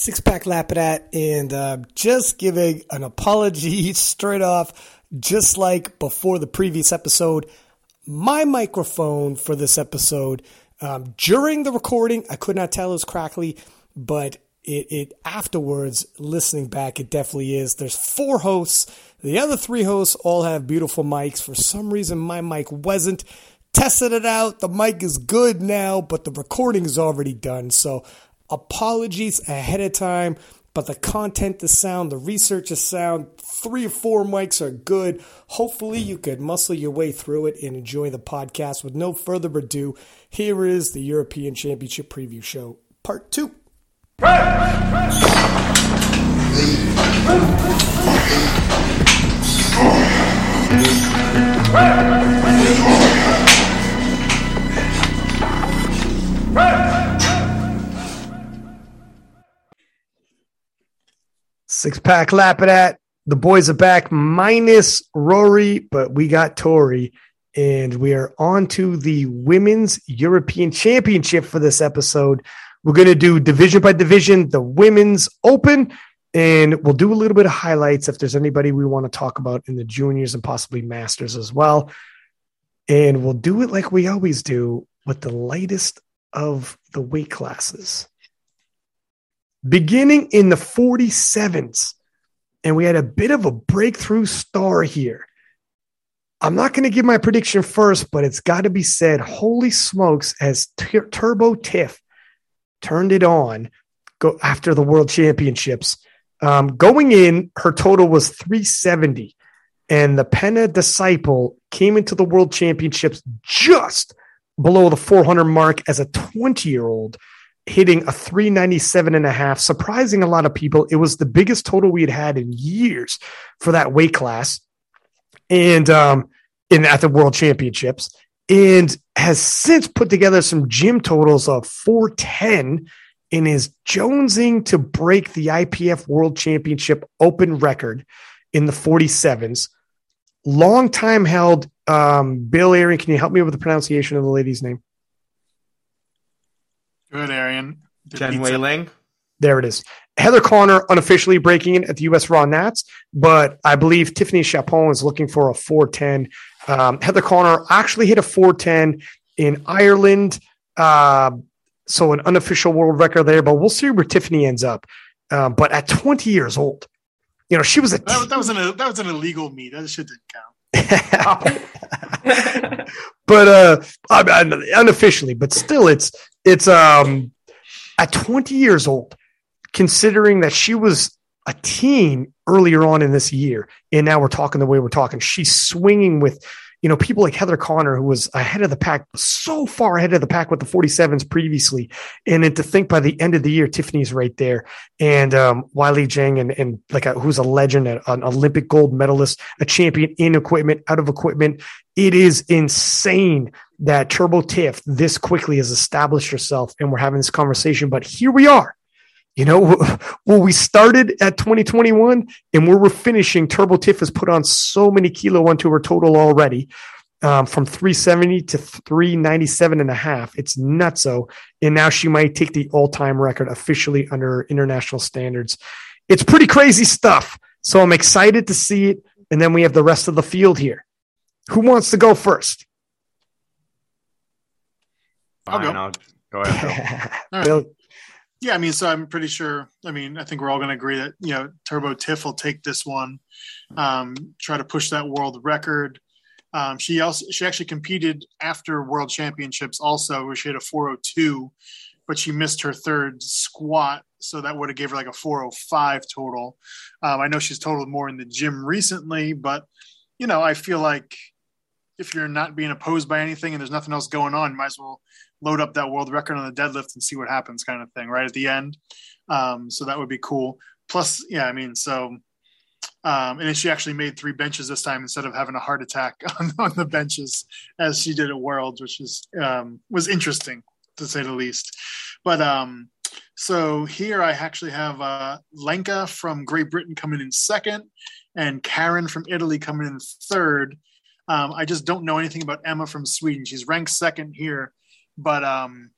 Six pack Lapidat, and uh, just giving an apology straight off, just like before the previous episode. My microphone for this episode um, during the recording, I could not tell it was crackly, but it, it afterwards, listening back, it definitely is. There's four hosts. The other three hosts all have beautiful mics. For some reason, my mic wasn't. Tested it out. The mic is good now, but the recording is already done. So apologies ahead of time. But the content, the sound, the research, the sound, three or four mics are good. Hopefully, you could muscle your way through it and enjoy the podcast. With no further ado, here is the European Championship Preview Show, Part 2. Six pack lap it at. The boys are back, minus Rory, but we got Tori. And we are on to the Women's European Championship for this episode. We're going to do division by division, the Women's Open, and we'll do a little bit of highlights if there's anybody we want to talk about in the juniors and possibly masters as well. And we'll do it like we always do with the lightest of the weight classes beginning in the 47s. And we had a bit of a breakthrough star here. I'm not going to give my prediction first, but it's got to be said. Holy smokes, as Tur- Turbo Tiff turned it on go after the World Championships. Um, going in, her total was 370, and the Penna Disciple came into the World Championships just below the 400 mark as a 20 year old hitting a 397 and a half, surprising a lot of people. It was the biggest total we had had in years for that weight class. And um, in at the world championships and has since put together some gym totals of 410 and is jonesing to break the IPF World Championship open record in the 47s. Long time held. Um, Bill Arian, can you help me with the pronunciation of the lady's name? Good, Arian. Jen Wei Ling. There it is. Heather Connor unofficially breaking in at the U.S. Raw Nats, but I believe Tiffany Chapon is looking for a 410. Um, Heather Connor actually hit a 410 in Ireland. Uh, so an unofficial world record there, but we'll see where Tiffany ends up. Um, but at 20 years old, you know, she was a that, that was an that was an illegal meet. That shit didn't count. but uh unofficially but still it's it's um at 20 years old considering that she was a teen earlier on in this year and now we're talking the way we're talking she's swinging with you know, people like Heather Connor, who was ahead of the pack, so far ahead of the pack with the 47s previously. And then to think by the end of the year, Tiffany's right there. And um, Wei-Ling Chen, and, and like a, who's a legend, an Olympic gold medalist, a champion in equipment, out of equipment. It is insane that Turbo Tiff this quickly has established herself. And we're having this conversation. But here we are you know, well, we started at 2021 and where we're finishing, Turbo Tiff has put on so many kilo onto her total already. Um, from 370 to 397 and a half. It's nutso. And now she might take the all time record officially under international standards. It's pretty crazy stuff. So I'm excited to see it. And then we have the rest of the field here. Who wants to go first? Fine, I'll go. I'll go ahead. Bill, yeah, I mean, so I'm pretty sure. I mean, I think we're all going to agree that you know Turbo Tiff will take this one, um, try to push that world record. Um, she also she actually competed after World Championships also, where she had a 402, but she missed her third squat, so that would have gave her like a 405 total. Um, I know she's totaled more in the gym recently, but you know, I feel like if you're not being opposed by anything and there's nothing else going on, might as well load up that world record on the deadlift and see what happens, kind of thing, right at the end. Um, so that would be cool. Plus, yeah, I mean, so um, and she actually made three benches this time instead of having a heart attack on, on the benches as she did at Worlds, which is um, was interesting to say the least. But um, so here I actually have uh, Lenka from Great Britain coming in second, and Karen from Italy coming in third. Um, I just don't know anything about Emma from Sweden. She's ranked second here, but um,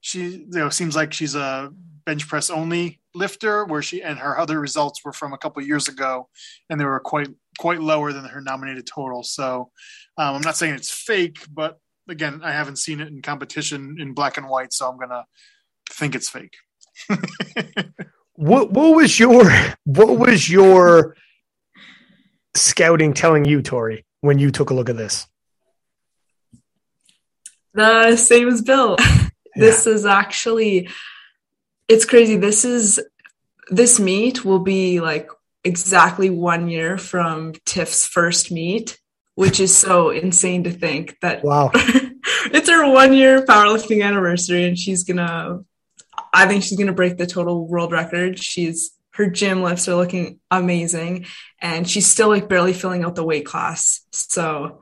she you know seems like she's a bench press only lifter, where she and her other results were from a couple years ago, and they were quite quite lower than her nominated total. So um, I'm not saying it's fake, but again, I haven't seen it in competition in black and white, so I'm gonna think it's fake. what what was your what was your scouting telling you, Tori, when you took a look at this? The same as Bill. Yeah. This is actually it's crazy. This is this meet will be like exactly one year from Tiff's first meet, which is so insane to think that wow it's her one year powerlifting anniversary and she's gonna I think she's gonna break the total world record. She's her gym lifts are looking amazing and she's still like barely filling out the weight class. So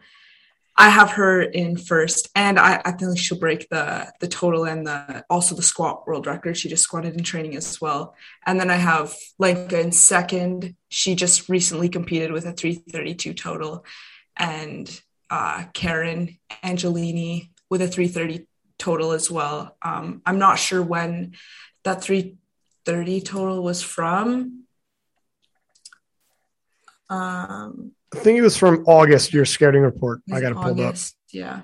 I have her in first, and I, I think she'll break the the total and the also the squat world record. She just squatted in training as well. And then I have Lenka in second. She just recently competed with a 332 total, and uh, Karen Angelini with a 330 total as well. Um, I'm not sure when that 330 total was from. Um, I think it was from August. Your scouting report. I got it pulled August, up. Yeah.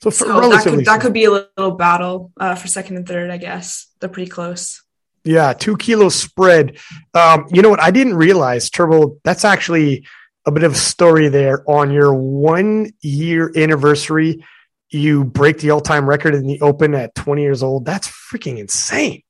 So, so that could that could be a little battle uh, for second and third. I guess they're pretty close. Yeah, two kilos spread. Um, you know what? I didn't realize Turbo. That's actually a bit of a story there on your one year anniversary. You break the all time record in the Open at 20 years old. That's freaking insane.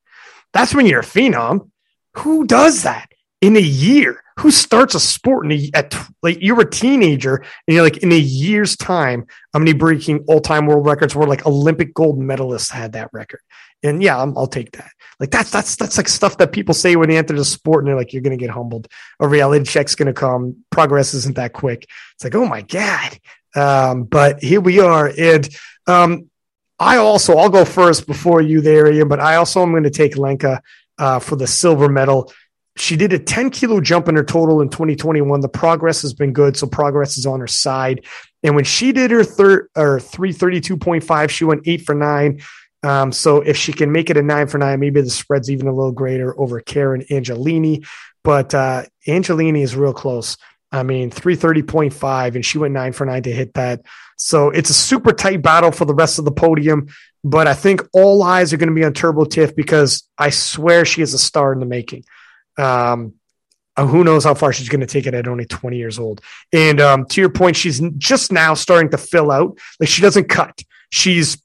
That's when you're a phenom. Who does that in a year? who starts a sport in a, at like you're a teenager and you're like in a year's time how many breaking all-time world records where like olympic gold medalists had that record? And yeah i will take that. Like that's that's that's like stuff that people say when they enter the sport and they're like you're gonna get humbled. A reality check's gonna come. Progress isn't that quick. It's like oh my god. Um, but here we are. And um, i also i'll go first before you there Ian, but i also am going to take lenka uh, for the silver medal she did a 10 kilo jump in her total in 2021. The progress has been good, so progress is on her side. And when she did her third or 332.5, she went eight for nine. Um, so if she can make it a nine for nine, maybe the spread's even a little greater over Karen Angelini. But uh, Angelini is real close. I mean, 330.5, and she went nine for nine to hit that. So it's a super tight battle for the rest of the podium. But I think all eyes are going to be on Turbo Tiff because I swear she is a star in the making. Um, uh, who knows how far she's going to take it at only 20 years old. And um, to your point, she's just now starting to fill out. Like she doesn't cut. She's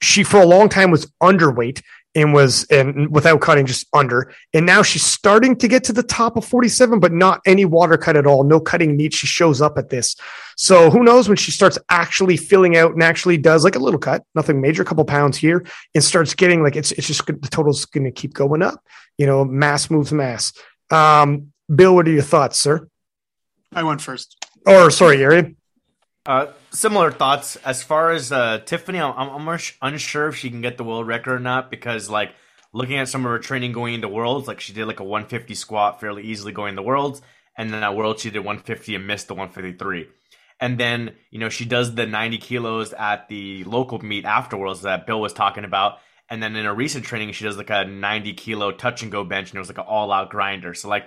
she for a long time was underweight and was and without cutting just under. And now she's starting to get to the top of 47, but not any water cut at all. No cutting meat. She shows up at this. So who knows when she starts actually filling out and actually does like a little cut, nothing major, a couple pounds here, and starts getting like it's it's just the total's going to keep going up. You know, mass moves mass. Um, Bill, what are your thoughts, sir? I went first. Or sorry, Arian. Uh, similar thoughts as far as uh, Tiffany. I'm, I'm unsure if she can get the world record or not because, like, looking at some of her training going into worlds, like she did like a 150 squat fairly easily going into worlds, and then at world she did 150 and missed the 153. And then you know she does the 90 kilos at the local meet afterwards that Bill was talking about, and then in a recent training, she does like a 90 kilo touch and go bench, and it was like an all out grinder. So, like,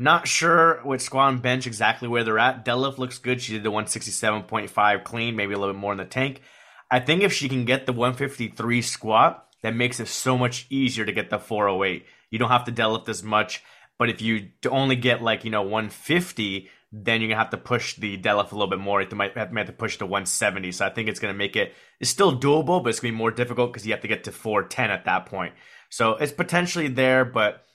not sure with squat and bench exactly where they're at. Deadlift looks good. She did the 167.5 clean, maybe a little bit more in the tank. I think if she can get the 153 squat, that makes it so much easier to get the 408. You don't have to deadlift as much. But if you only get like, you know, 150, then you're gonna have to push the deadlift a little bit more. You might have to push to 170. So I think it's gonna make it it's still doable, but it's gonna be more difficult because you have to get to 410 at that point. So it's potentially there, but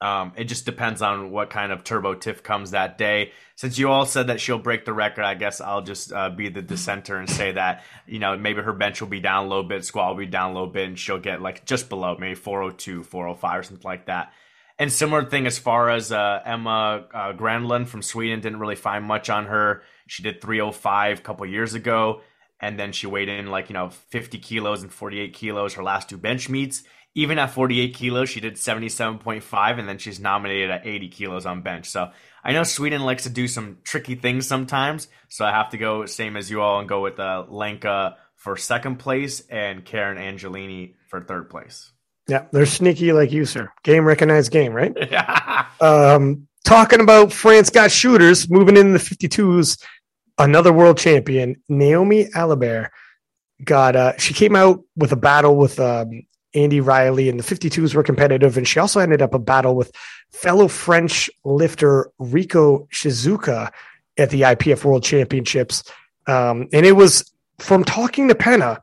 um, it just depends on what kind of turbo tiff comes that day. Since you all said that she'll break the record, I guess I'll just uh, be the dissenter and say that you know maybe her bench will be down a little bit, squat will be down a little bit, and she'll get like just below maybe 402, 405 or something like that. And similar thing as far as uh, Emma uh, from Sweden didn't really find much on her. She did 305 a couple years ago, and then she weighed in like you know 50 kilos and 48 kilos her last two bench meets. Even at 48 kilos, she did 77.5, and then she's nominated at 80 kilos on bench. So I know Sweden likes to do some tricky things sometimes, so I have to go same as you all and go with uh, Lenka for second place and Karen Angelini for third place. Yeah, they're sneaky like you, sir. Game recognized game, right? Yeah. Um, talking about France got shooters moving in the 52s. Another world champion, Naomi Allabert, got uh, she came out with a battle with um, Andy Riley, and the 52s were competitive, and she also ended up a battle with fellow French lifter Rico Shizuka at the IPF World Championships. Um, and it was from talking to Penna,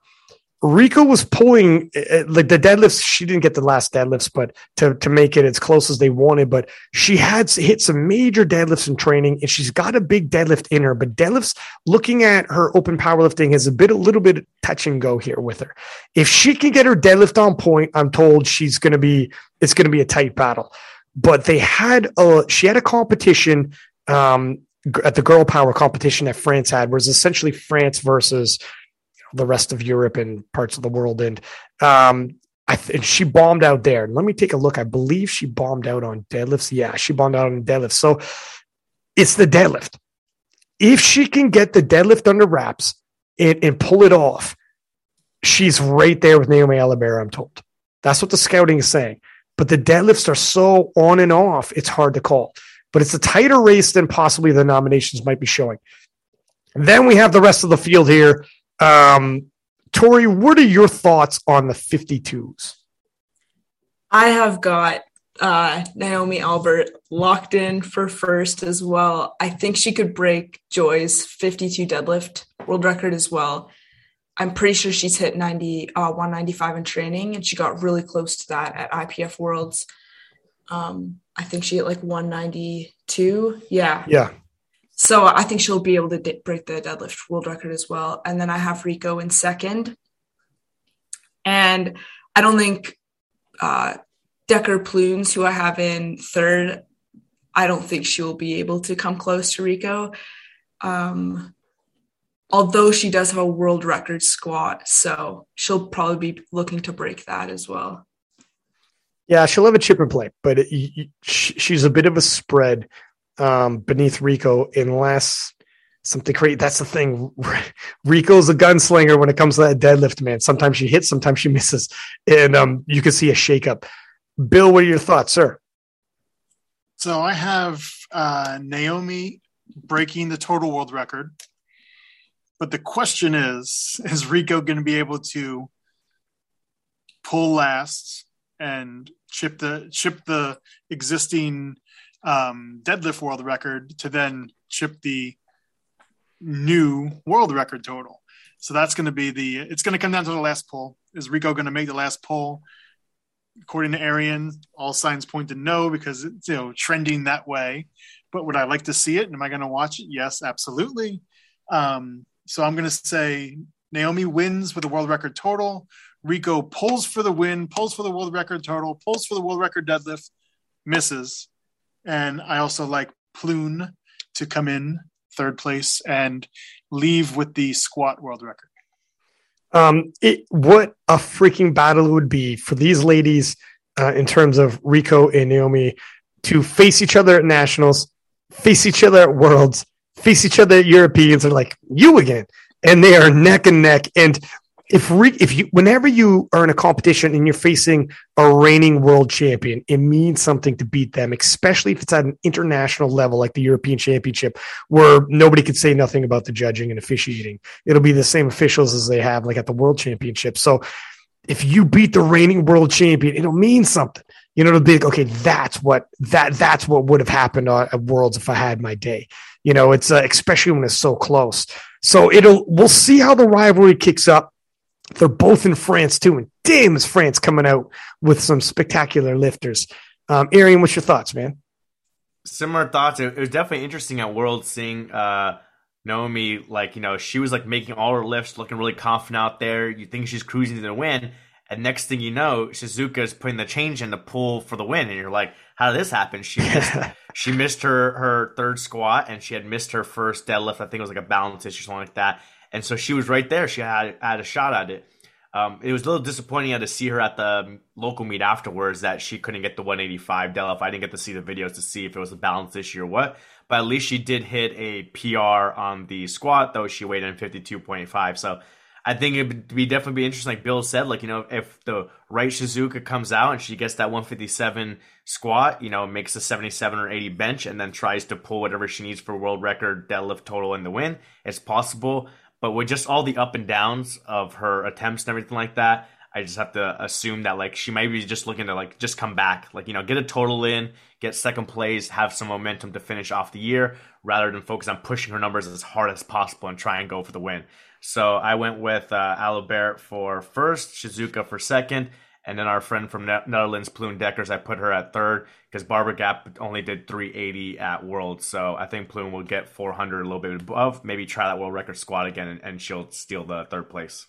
Rico was pulling uh, like the deadlifts. She didn't get the last deadlifts, but to, to make it as close as they wanted. But she had hit some major deadlifts in training, and she's got a big deadlift in her. But deadlifts, looking at her open powerlifting, is a bit a little bit touch and go here with her. If she can get her deadlift on point, I'm told she's going to be it's going to be a tight battle. But they had a she had a competition um, at the girl power competition that France had, was essentially France versus the rest of Europe and parts of the world. And um, I th- she bombed out there. Let me take a look. I believe she bombed out on deadlifts. Yeah, she bombed out on deadlifts. So it's the deadlift. If she can get the deadlift under wraps and, and pull it off, she's right there with Naomi Allabert, I'm told. That's what the scouting is saying. But the deadlifts are so on and off, it's hard to call. But it's a tighter race than possibly the nominations might be showing. Then we have the rest of the field here. Um, Tori, what are your thoughts on the 52s? I have got uh, Naomi Allabert locked in for first as well. I think she could break Joy's 52 deadlift world record as well. I'm pretty sure she's hit 90, uh, 195 in training, and she got really close to that at IPF Worlds. Um, I think she hit like 192. Yeah. Yeah. So I think she'll be able to break the deadlift world record as well. And then I have Rico in second. And I don't think uh, Decker Plunes, who I have in third, I don't think she will be able to come close to Rico. Um, although she does have a world record squat, so she'll probably be looking to break that as well. Yeah, she'll have a chip and play, but it, she's a bit of a spread um, beneath Rico unless something crazy. That's the thing. Rico's a gunslinger when it comes to that deadlift, man. Sometimes she hits, sometimes she misses, and um, you can see a shakeup. Bill, what are your thoughts, sir? So I have uh, Naomi breaking the total world record, but the question is: Is Rico going to be able to pull last and chip the chip the existing um, deadlift world record to then chip the new world record total. So that's going to be the. It's going to come down to the last pull. Is Rico going to make the last pull? According to Arian, all signs point to no because it's you know trending that way. But would I like to see it? And am I going to watch it? Yes, absolutely. Um, so I'm going to say Naomi wins with a world record total. Rico pulls for the win, pulls for the world record total, pulls for the world record deadlift, misses. And I also like Ploen to come in third place and leave with the squat world record. Um, it, what a freaking battle it would be for these ladies uh, in terms of Rico and Naomi to face each other at nationals, face each other at worlds, face each other at Europeans, They're like you again, and they are neck and neck. And if re, if you whenever you are in a competition and you're facing a reigning world champion, it means something to beat them, especially if it's at an international level like the European Championship, where nobody could say nothing about the judging and officiating. It'll be the same officials as they have like at the World Championship. So if you beat the reigning world champion, it'll mean something. You know, it'll be like, okay, that's what that that's what would have happened at Worlds if I had my day. You know, it's uh, especially when it's so close. So it'll we'll see how the rivalry kicks up they're both in France too, and damn, is France coming out with some spectacular lifters. Um, Arian, what's your thoughts, man? Similar thoughts. It, was definitely interesting at World seeing uh, Naomi, like you know, she was like making all her lifts, looking really confident out there. You think she's cruising to the win, and next thing you know, Shizuka is putting the change in the pull for the win, and you're like, how did this happen? She missed, she missed her her third squat, and she had missed her first deadlift. I think it was like a balance issue, or something like that and so she was right there. She had had a shot at it. Um, it was a little disappointing to see her at the local meet afterwards that she couldn't get the 185 deadlift. I didn't get to see the videos to see if it was a balance issue or what, but at least she did hit a PR on the squat, though she weighed in 52.5. So I think it'd be definitely be interesting, like Bill said, like, you know, if the right Shizuka comes out and she gets that 157 squat, you know, makes a 77 or 80 bench and then tries to pull whatever she needs for world record deadlift total in the win, it's possible. But with just all the up and downs of her attempts and everything like that, I just have to assume that like she might be just looking to like just come back, like you know, get a total in, get second place, have some momentum to finish off the year, rather than focus on pushing her numbers as hard as possible and try and go for the win. So I went with uh, Allabert for first, Shizuka for second, and then our friend from Netherlands, Ploen Dekkers, I put her at third because Barbara Gap only did 380 at Worlds. So I think Ploen will get 400 a little bit above, maybe try that world record squat again, and, and she'll steal the third place.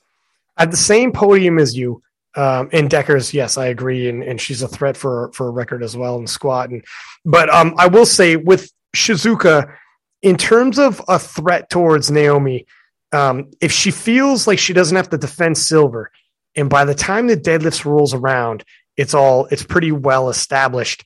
At the same podium as you, um, and Dekkers, yes, I agree, and, and she's a threat for for a record as well in squat. And but um, I will say with Shizuka, in terms of a threat towards Naomi, um, if she feels like she doesn't have to defend silver, and by the time the deadlifts rolls around, it's all it's pretty well established.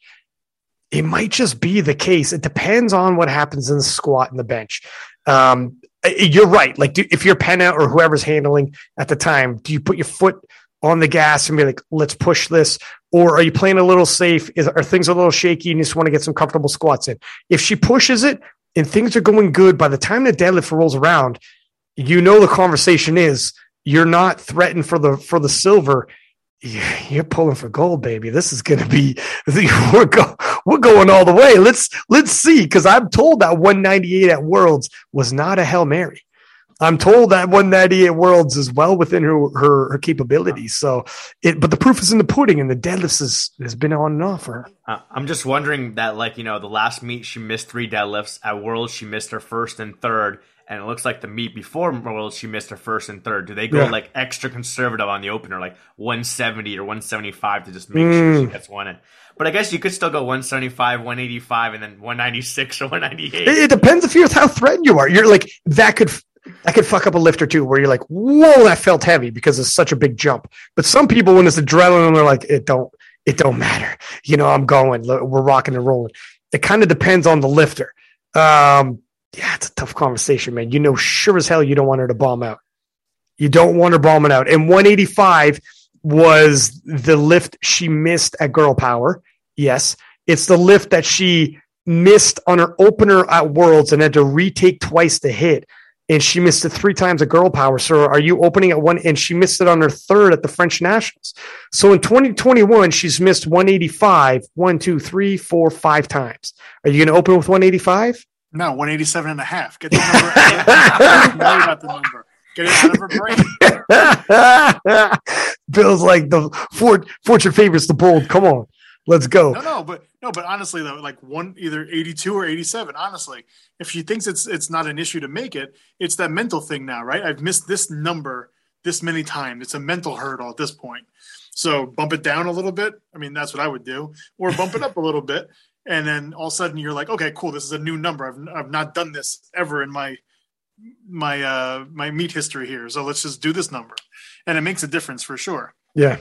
It might just be the case. It depends on what happens in the squat and the bench. Um, you're right. Like, do, if you're Penna or whoever's handling at the time, do you put your foot on the gas and be like, let's push this? Or are you playing a little safe? Is, are things a little shaky and you just want to get some comfortable squats in? If she pushes it and things are going good, by the time the deadlift rolls around, you know the conversation is you're not threatened for the for the silver. You're pulling for gold baby. This is going to be we're, go, we're going all the way. Let's let's see because i'm told that 198 at worlds was not a hail mary. I'm told that 198 worlds is well within her her, her capabilities. So it but the proof is in the pudding and the deadlifts has, has been on and off for her. Uh, i'm just wondering that like you know the last meet she missed three deadlifts. At worlds she missed her first and third and it looks like the meet before Worlds she missed her first and third. Do they go yeah. like extra conservative on the opener, like 170 or 175 to just make mm. sure she mm. gets one in? But I guess you could still go 175, 185, and then 196 or 198. It, it depends if you're how threatened you are. You're like that could that could fuck up a lift or two where you're like, whoa, that felt heavy because it's such a big jump. But some people, when it's adrenaline, they're like, it don't, it don't matter. You know, I'm going, we're rocking and rolling. It kind of depends on the lifter. Um, yeah, it's a tough conversation, man. You know, sure as hell you don't want her to bomb out. You don't want her bombing out. And 185 was the lift she missed at Girl Power. Yes. It's the lift that she missed on her opener at Worlds and had to retake twice to hit. And she missed it three times at Girl Power. So are you opening at one? And she missed it on her third at the French Nationals. So in 2021, she's missed 185, one, two, three, four, five times. Are you going to open with 185? No, 187 and a half. Get the number. worry about the number. Get it out of her brain. Bill's like the Ford, fortune favors the bold. Come on. Let's go. No, no, but no, but honestly though, like one either 82 or 87, honestly, if she thinks it's it's not an issue to make it, it's that mental thing now, right? I've missed this number this many times. It's a mental hurdle at this point. So bump it down a little bit. I mean, that's what I would do, or bump it up a little bit and then all of a sudden you're like, okay, cool, this is a new number. I've I've not done this ever in my my uh my meat history here, so let's just do this number, and it makes a difference for sure. Yeah.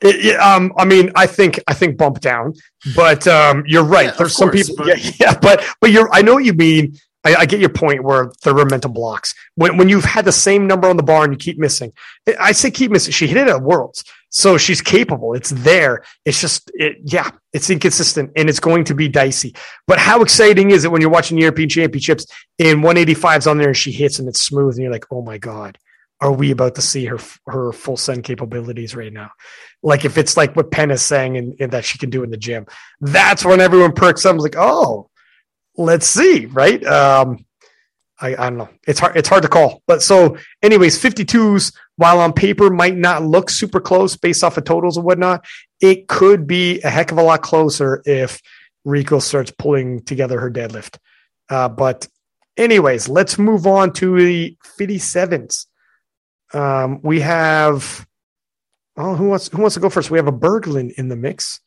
It, it, um, I mean, I think I think bump down, but um, you're right. Yeah, There's some people, but... yeah, yeah, but but you're. I know what you mean. I, I, get your point where there were mental blocks when when you've had the same number on the bar and you keep missing. I say keep missing. She hit it at Worlds. So she's capable. It's there. It's just, it, yeah, it's inconsistent and it's going to be dicey. But how exciting is it when you're watching European Championships and 185's on there and she hits and it's smooth and you're like, oh my God, are we about to see her her full send capabilities right now? Like if it's like what Penn is saying and, and that she can do in the gym, that's when everyone perks up. I was like, oh, let's see, right? Um, I, I don't know. It's hard. It's hard to call. But so, anyways, 52s, while on paper might not look super close based off of totals and whatnot, it could be a heck of a lot closer if Rico starts pulling together her deadlift. Uh, but, anyways, let's move on to the 57s. Um, we have. Oh, who wants who wants to go first? We have a Berglund in the mix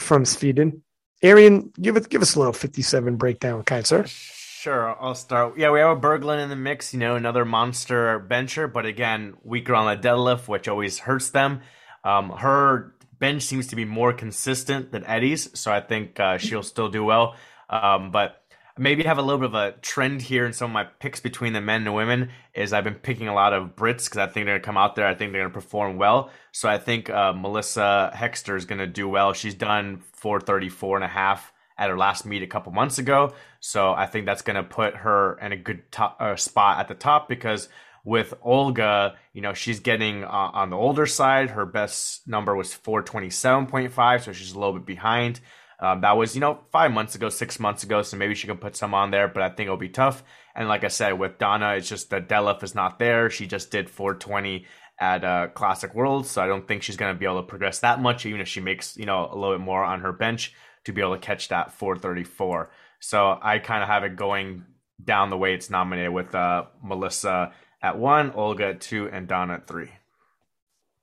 from Sweden. Arian, give it give us a little 57 breakdown, kind sir. Sure, I'll start. Yeah, we have a Berglund in the mix, you know, another monster bencher, but again, weaker on the deadlift, which always hurts them. Um, her bench seems to be more consistent than Eddie's, so I think uh, she'll still do well. Um, but maybe have a little bit of a trend here in some of my picks between the men and women is I've been picking a lot of Brits because I think they're going to come out there. I think they're going to perform well. So I think uh, Melissa Hexter is going to do well. She's done 434 and a half at her last meet a couple months ago. So I think that's going to put her in a good top, uh, spot at the top because with Olga, you know, she's getting uh, on the older side. Her best number was 427.5, so she's a little bit behind. Um, that was, you know, five months ago, six months ago, so maybe she can put some on there, but I think it'll be tough. And like I said, with Donna, it's just the deadlift is not there. She just did 420 at uh, Classic World, so I don't think she's going to be able to progress that much, even if she makes, you know, a little bit more on her bench to be able to catch that 434. So I kind of have it going down the way it's nominated with uh, Melissa at one, Olga at two, and Donna at three.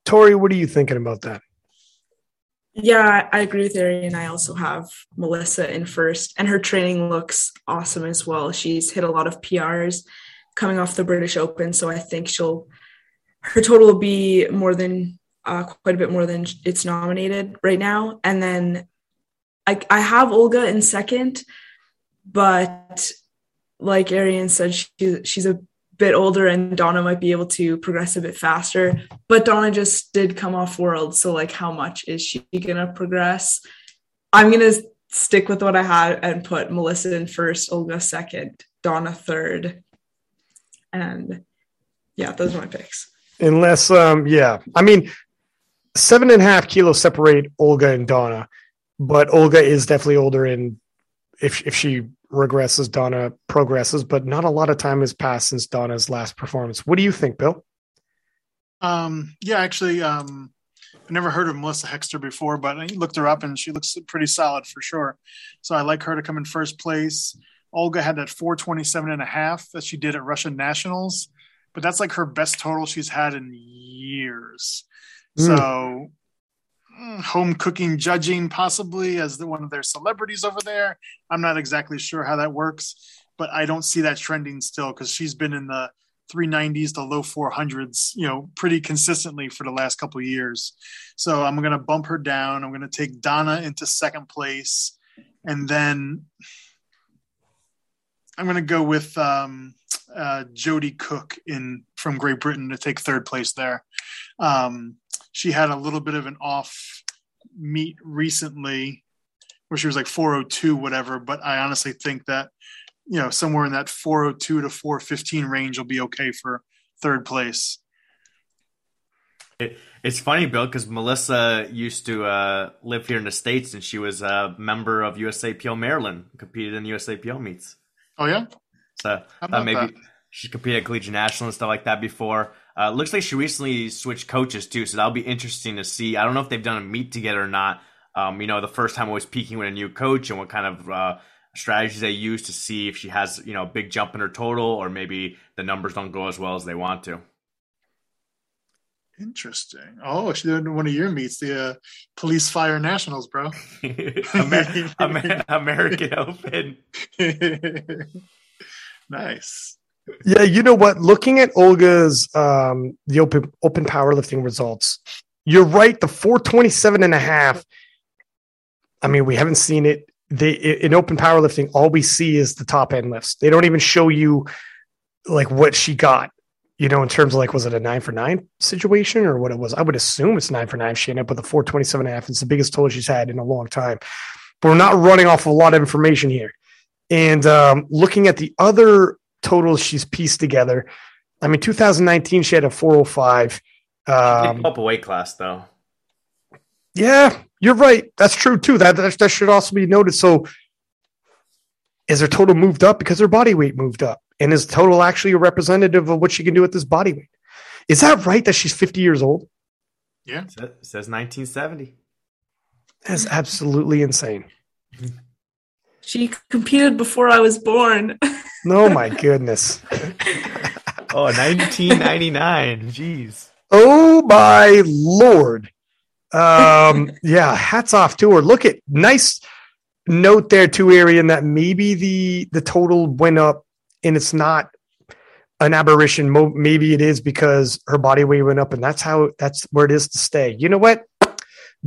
Tori, what are you thinking about that? Yeah, I agree with Arian. I also have Melissa in first, and her training looks awesome as well. She's hit a lot of PRs coming off the British Open, so I think she'll her total will be more than uh, quite a bit more than it's nominated right now. And then I I have Olga in second, but like Arian said, she, she's a bit older and Donna might be able to progress a bit faster. But Donna just did come off world. So, like, how much is she going to progress? I'm going to stick with what I had and put Melissa in first, Olga second, Donna third. And yeah, those are my picks. Unless, um, yeah, I mean, seven and a half kilos separate Olga and Donna, but Olga is definitely older. And if if she regresses, Donna progresses, but not a lot of time has passed since Donna's last performance. What do you think, Bill? Um, yeah, actually, um, I never heard of Melissa Hexter before, but I looked her up and she looks pretty solid for sure. So I like her to come in first place. Olga had that 427 and a half that she did at Russian Nationals, but that's like her best total she's had in years. Mm. So home cooking judging possibly as the, one of their celebrities over there. I'm not exactly sure how that works, but I don't see that trending still because she's been in the 390s to low 400s, you know, pretty consistently for the last couple years. So I'm going to bump her down. I'm going to take Donna into second place, and then I'm going to go with um, uh, Jody Cook in from Great Britain to take third place there. Um, she had a little bit of an off meet recently where she was like 402 whatever but i honestly think that you know somewhere in that 402 to 415 range will be okay for third place. It, it's funny bill because melissa used to uh, live here in the states and she was a member of usapl maryland competed in usapl meets. Oh yeah? So uh, maybe that? she competed at collegiate national and stuff like that before uh, looks like she recently switched coaches too, so that'll be interesting to see. I don't know if they've done a meet together or not. Um, you know, the first time I was peaking with a new coach and what kind of uh, strategies they use to see if she has you know a big jump in her total or maybe the numbers don't go as well as they want to. Interesting. Oh, she did one of your meets, the uh, Police Fire Nationals, bro. Amer- Amer- American Open. nice. Yeah, you know what? Looking at Olga's um, the open open powerlifting results, you're right. The 427 and a half. I mean, we haven't seen it. They in open powerlifting, all we see is the top end lifts. They don't even show you like what she got. You know, in terms of like, was it a nine for nine situation or what it was? I would assume it's nine for nine. She ended up with a 427 and a half. It's the biggest total she's had in a long time. But we're not running off a lot of information here. And um, looking at the other totals she's pieced together. I mean, 2019 she had a 405. Um, up a weight class though. Yeah, you're right. That's true too. That, that that should also be noted. So, is her total moved up because her body weight moved up, and is total actually a representative of what she can do with this body weight? Is that right that she's 50 years old? Yeah, it says 1970. That's absolutely insane. She competed before I was born. Oh my goodness. oh, 1999. Jeez. Oh my lord. Um, yeah, hats off to her. Look at nice note there too, Arian, that maybe the the total went up and it's not an aberration. Maybe it is because her body weight went up, and that's how that's where it is to stay. You know what,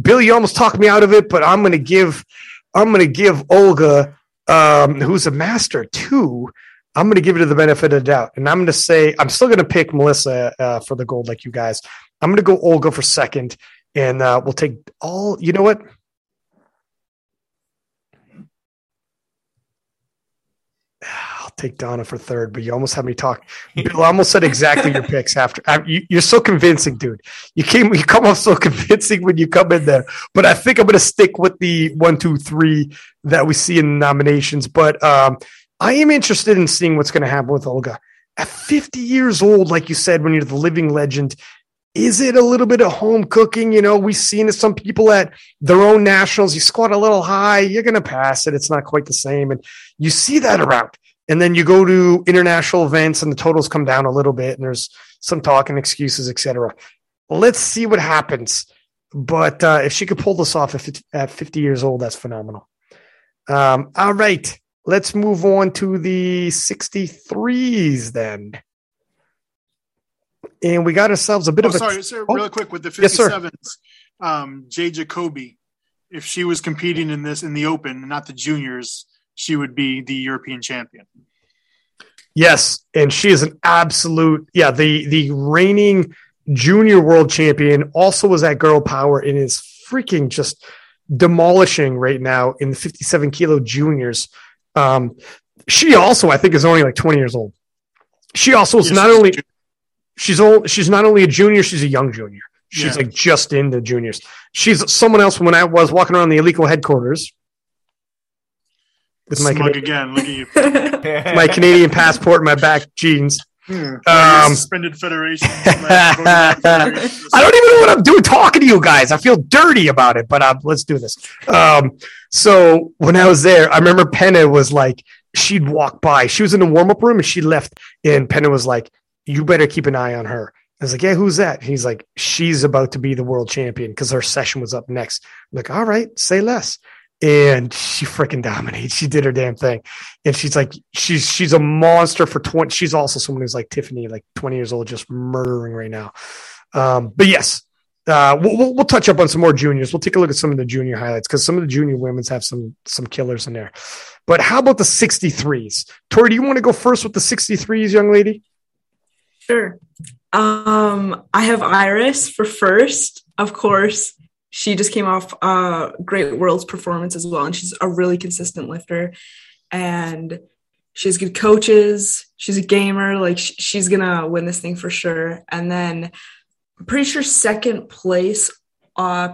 Bill? You almost talked me out of it, but I'm gonna give I'm gonna give Olga um, who's a master too. I'm going to give it to the benefit of the doubt, and I'm going to say I'm still going to pick Melissa uh, for the gold, like you guys. I'm going to go Olga for second, and uh, we'll take all. You know what? I'll take Donna for third, but you almost had me talk. Bill almost said exactly your picks after. I, you, are so convincing, dude. You came, you come off so convincing when you come in there. But I think I'm going to stick with the one, two, three that we see in the nominations. But um, I am interested in seeing what's going to happen with Olga at 50 years old. Like you said, when you're the living legend, is it a little bit of home cooking? You know, we've seen some people at their own nationals. You squat a little high, you're going to pass it. It's not quite the same, and you see that around and then you go to international events and the totals come down a little bit and there's some talk and excuses etc let's see what happens but uh, if she could pull this off at 50 years old that's phenomenal um, all right let's move on to the 63s then and we got ourselves a bit oh, of a sorry sir, oh. really quick with the 57s yes, um, jay jacoby if she was competing in this in the open not the juniors she would be the European champion. Yes, and she is an absolute yeah the the reigning junior world champion. Also was at Girl Power and is freaking just demolishing right now in the 57 kilo juniors. Um, she also I think is only like 20 years old. She also is yes, not only she's old she's not only a junior she's a young junior. She's yeah. like just in the juniors. She's someone else when I was walking around the illegal headquarters with my Smug again. Look at you. my Canadian passport, my back jeans. Hmm. Um, suspended federation. I don't even know what I'm doing talking to you guys. I feel dirty about it, but uh, let's do this. Um, so when I was there, I remember Penna was like, she'd walk by. She was in the warm up room and she left, and Penna was like, "You better keep an eye on her." I was like, "Yeah, who's that?" He's like, "She's about to be the world champion because her session was up next." I'm like, "All right, say less." And she freaking dominated. She did her damn thing, and she's like, she's she's a monster for twenty. She's also someone who's like Tiffany, like twenty years old, just murdering right now. Um, but yes, uh, we'll, we'll, we'll touch up on some more juniors. We'll take a look at some of the junior highlights because some of the junior women's have some some killers in there. But how about the 63s? Tori, do you want to go first with the 63s, young lady? Sure. Um, I have Iris for first, of course she just came off a great world's performance as well and she's a really consistent lifter. And she has good coaches. She's a gamer. Like she's gonna win this thing for sure. And then i'm pretty sure second place uh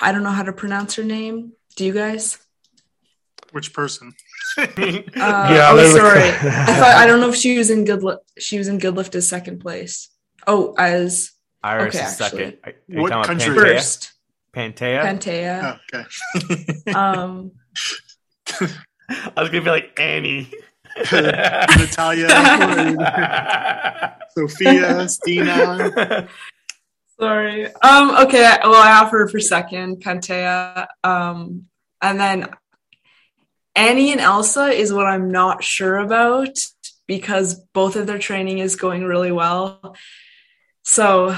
i don't know how to pronounce her name. Do you guys? Which person? Uh, yeah oh sorry. I thought i don't know if she was in good li- she was in good lift as second place. Oh as Iris okay, second. What country? First. Pantea. Pantea. Oh, okay. um, I was gonna be like Annie. Natalia, Sophia, Stina. Sorry. Um. Okay. Well, I have her for second, Pantea. Um. And then Annie and Elsa is what I'm not sure about because both of their training is going really well. So.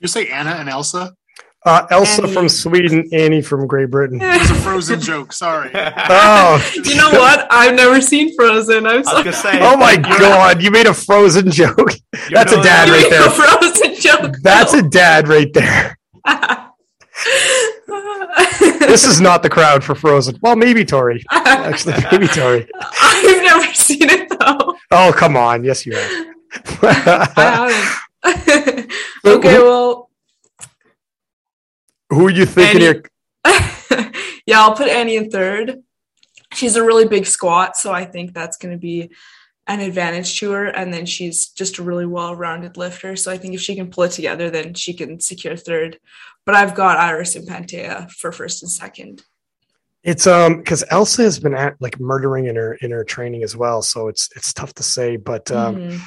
You say Anna and Elsa? Uh, Elsa Annie. from Sweden, Annie from Great Britain. It was a Frozen joke. Sorry. oh, you know what? I've never seen Frozen. I'm sorry. Say, oh my god, you made a Frozen joke. That's a dad right there. Frozen joke. That's a dad right there. this is not the crowd for Frozen. Well, maybe Tori. Actually, maybe Tori. I've never seen it though. Oh come on! Yes, you have. I haven't. okay, well who are you thinking here? yeah, I'll put Annie in third. She's a really big squat, so I think that's going to be an advantage to her. And then she's just a really well rounded lifter. So I think if she can pull it together, then she can secure third. But I've got Iris and Pantea for first and second. It's um because Elsa has been at like murdering in her in her training as well, so it's it's tough to say, but um mm-hmm.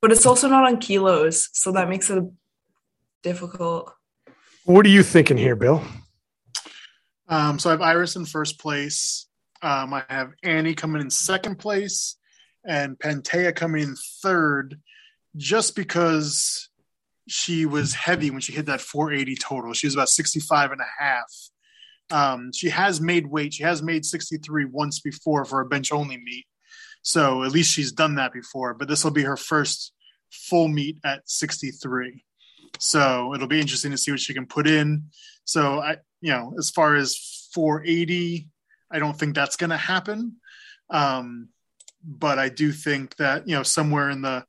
but it's also not on kilos, so that makes it difficult. What are you thinking here, Bill? Um, so I have Iris in first place. Um, I have Annie coming in second place and Pantea coming in third just because she was heavy when she hit that 480 total. She was about 65 and a half. Um, she has made weight. She has made 63 once before for a bench only meet. So at least she's done that before, but this will be her first full meet at 63. So it'll be interesting to see what she can put in. So I, you know, as far as 480, I don't think that's going to happen. Um, but I do think that, you know, somewhere in the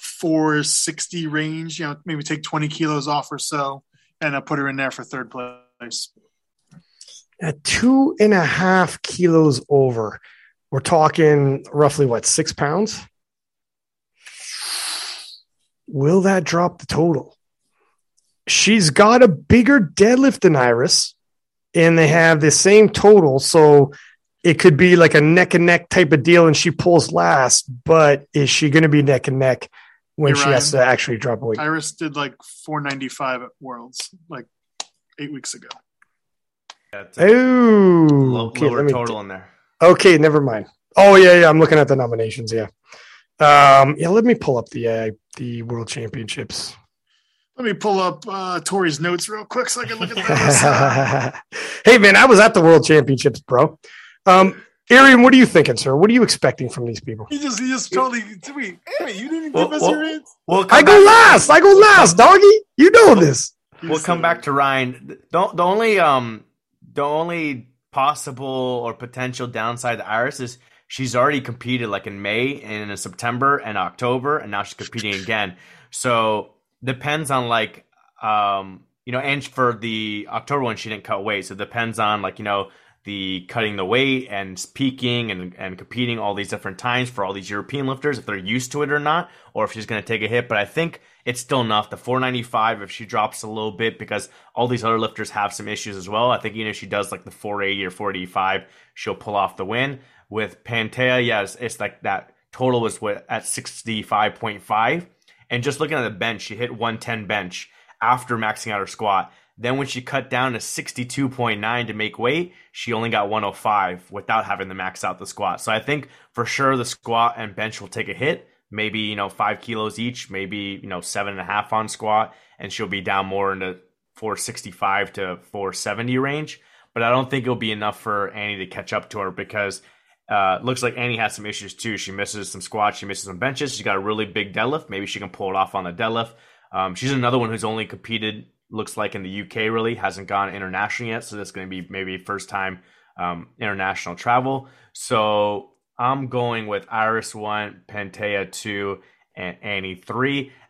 460 range, you know, maybe take 20 kilos off or so and I'll put her in there for third place. At two and a half kilos over, we're talking roughly what, six pounds? Will that drop the total? She's got a bigger deadlift than Iris, and they have the same total. So it could be like a neck and neck type of deal, and she pulls last. But is she going to be neck and neck when Hey, she has to actually drop weight? Iris did like 495 at Worlds like eight weeks ago. Yeah, Oh, low, okay, lower let me- total in there. Okay, never mind. Oh yeah, yeah. I'm looking at the nominations. Yeah, um, yeah. Let me pull up the uh, the World Championships. Let me pull up uh, Tori's notes real quick so I can look at those. hey man, I was at the World Championships, bro. Um, Arian, what are you thinking, sir? What are you expecting from these people? he just he just totally wait, wait, you didn't Well, give us well, your answer. We'll I go back- last. I go last, doggy. You know this. We'll come back to Arian. The, the only um the only possible or potential downside to Iris is she's already competed like in May and in September and October, and now she's competing again. So depends on like um you know, and for the October one she didn't cut weight, so it depends on like you know the cutting the weight and peaking and, and competing all these different times for all these European lifters if they're used to it or not, or if she's going to take a hit. But I think it's still enough. The 495, if she drops a little bit, because all these other lifters have some issues as well. I think even if she does like the 480 or 485, she'll pull off the win. With Pantea, yeah, it's, it's like that total was what at 65.5. And just looking at the bench, she hit 110 bench after maxing out her squat. Then when she cut down to 62.9 to make weight, she only got 105 without having to max out the squat. So I think for sure the squat and bench will take a hit. Maybe, you know, five kilos each, maybe, you know, seven and a half on squat, and she'll be down more into 465 to 470 range. But I don't think it'll be enough for Annie to catch up to her because uh, looks like Annie has some issues too. She misses some squats, she misses some benches. She's got a really big deadlift. Maybe she can pull it off on the deadlift. Um, she's another one who's only competed, looks like in the UK, really hasn't gone international yet. So that's going to be maybe first time um, international travel. So I'm going with Iris one, Pantea two, and Annie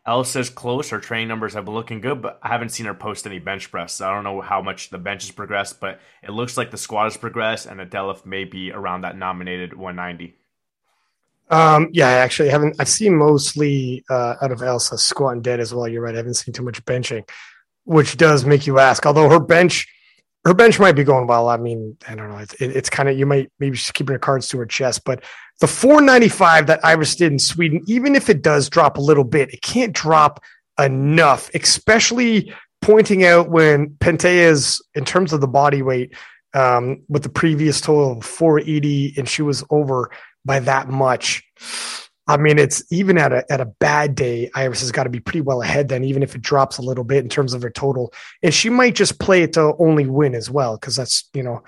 Elsa's close. Her training numbers have been looking good, but I haven't seen her post any bench press. So I don't know how much the bench has progressed, but it looks like the squat has progressed, and deadlift may be around that nominated 190. Um, yeah, I actually haven't. I've seen mostly uh, out of Elsa squat and dead as well. You're right. I haven't seen too much benching, which does make you ask. Although her bench, her bench might be going well. I mean, I don't know. It's, it, it's kind of you might maybe she's keeping her cards to her chest, but the 495 that Iris did in Sweden, even if it does drop a little bit, it can't drop enough. Especially pointing out when Pantea's in terms of the body weight um, with the previous total of 480, and she was over by that much. I mean, it's even at a at a bad day, Iris has got to be pretty well ahead then, even if it drops a little bit in terms of her total. And she might just play it to only win as well, because that's you know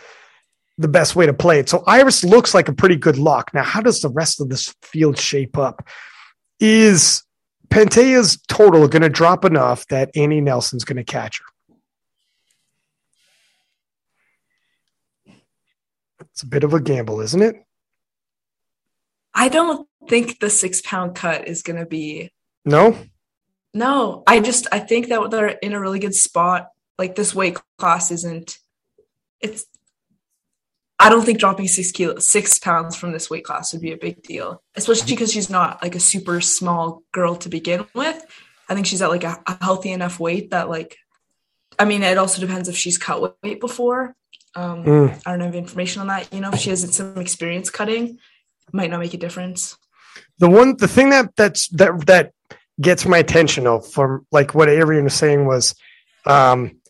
the best way to play it. So Iris looks like a pretty good lock. Now, how does the rest of this field shape up? Is Pantea's total going to drop enough that Annie Nelson's going to catch her? It's a bit of a gamble, isn't it? I don't think the six pound cut is going to be. No. No, I just I think that they're in a really good spot. Like this weight class isn't. It's. I don't think dropping six kilo six pounds from this weight class would be a big deal, especially because she's not like a super small girl to begin with. I think she's at like a, a healthy enough weight that like. I mean, it also depends if she's cut weight before. Um, Mm. I don't have information on that. You know, if she has some experience cutting, might not make a difference. the one the thing that that's that that gets my attention though from like what Arian was saying was um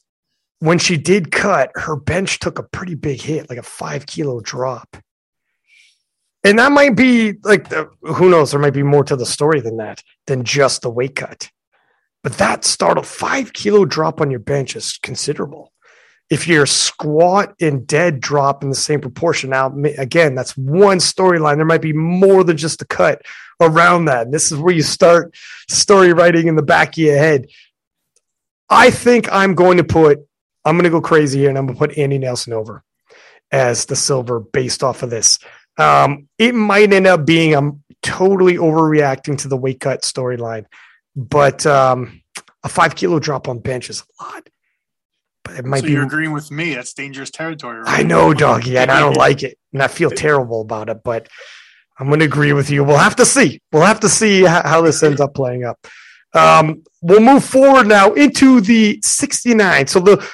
when she did cut her bench took a pretty big hit like a five kilo drop. And that might be like the, who knows there might be more to the story than that than just the weight cut. But that startled five kilo drop on your bench is considerable if your squat and dead drop in the same proportion. Now, again, that's one storyline. There might be more than just a cut around that. And this is where you start story writing in the back of your head. I think I'm going to put, I'm going to go crazy here and I'm going to put Annie Nelson over as the silver based off of this. Um, it might end up being I'm totally overreacting to the weight cut storyline, but um, a five kilo drop on bench is a lot. It might so be. You're agreeing with me. That's dangerous territory. Right? I know, doggy, and I don't like it, and I feel terrible about it. But I'm going to agree with you. We'll have to see. We'll have to see how this ends up playing up. Um, we'll move forward now into the 69. So the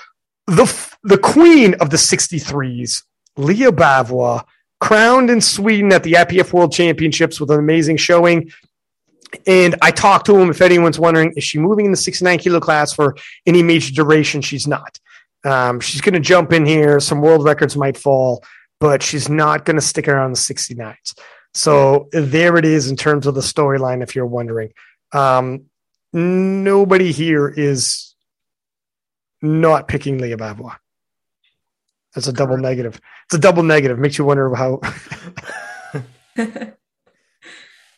the the queen of the 63s, Leah Bavoil, crowned in Sweden at the IPF World Championships with an amazing showing. And I talked to him. If anyone's wondering, is she moving in the 69 kilo class for any major duration? She's not. Um, she's going to jump in here. Some world records might fall, but she's not going to stick around the 69s. So there it is in terms of the storyline, if you're wondering. Um, nobody here is not picking Leah Bavoil. That's a double negative. It's a double negative. Makes you wonder how.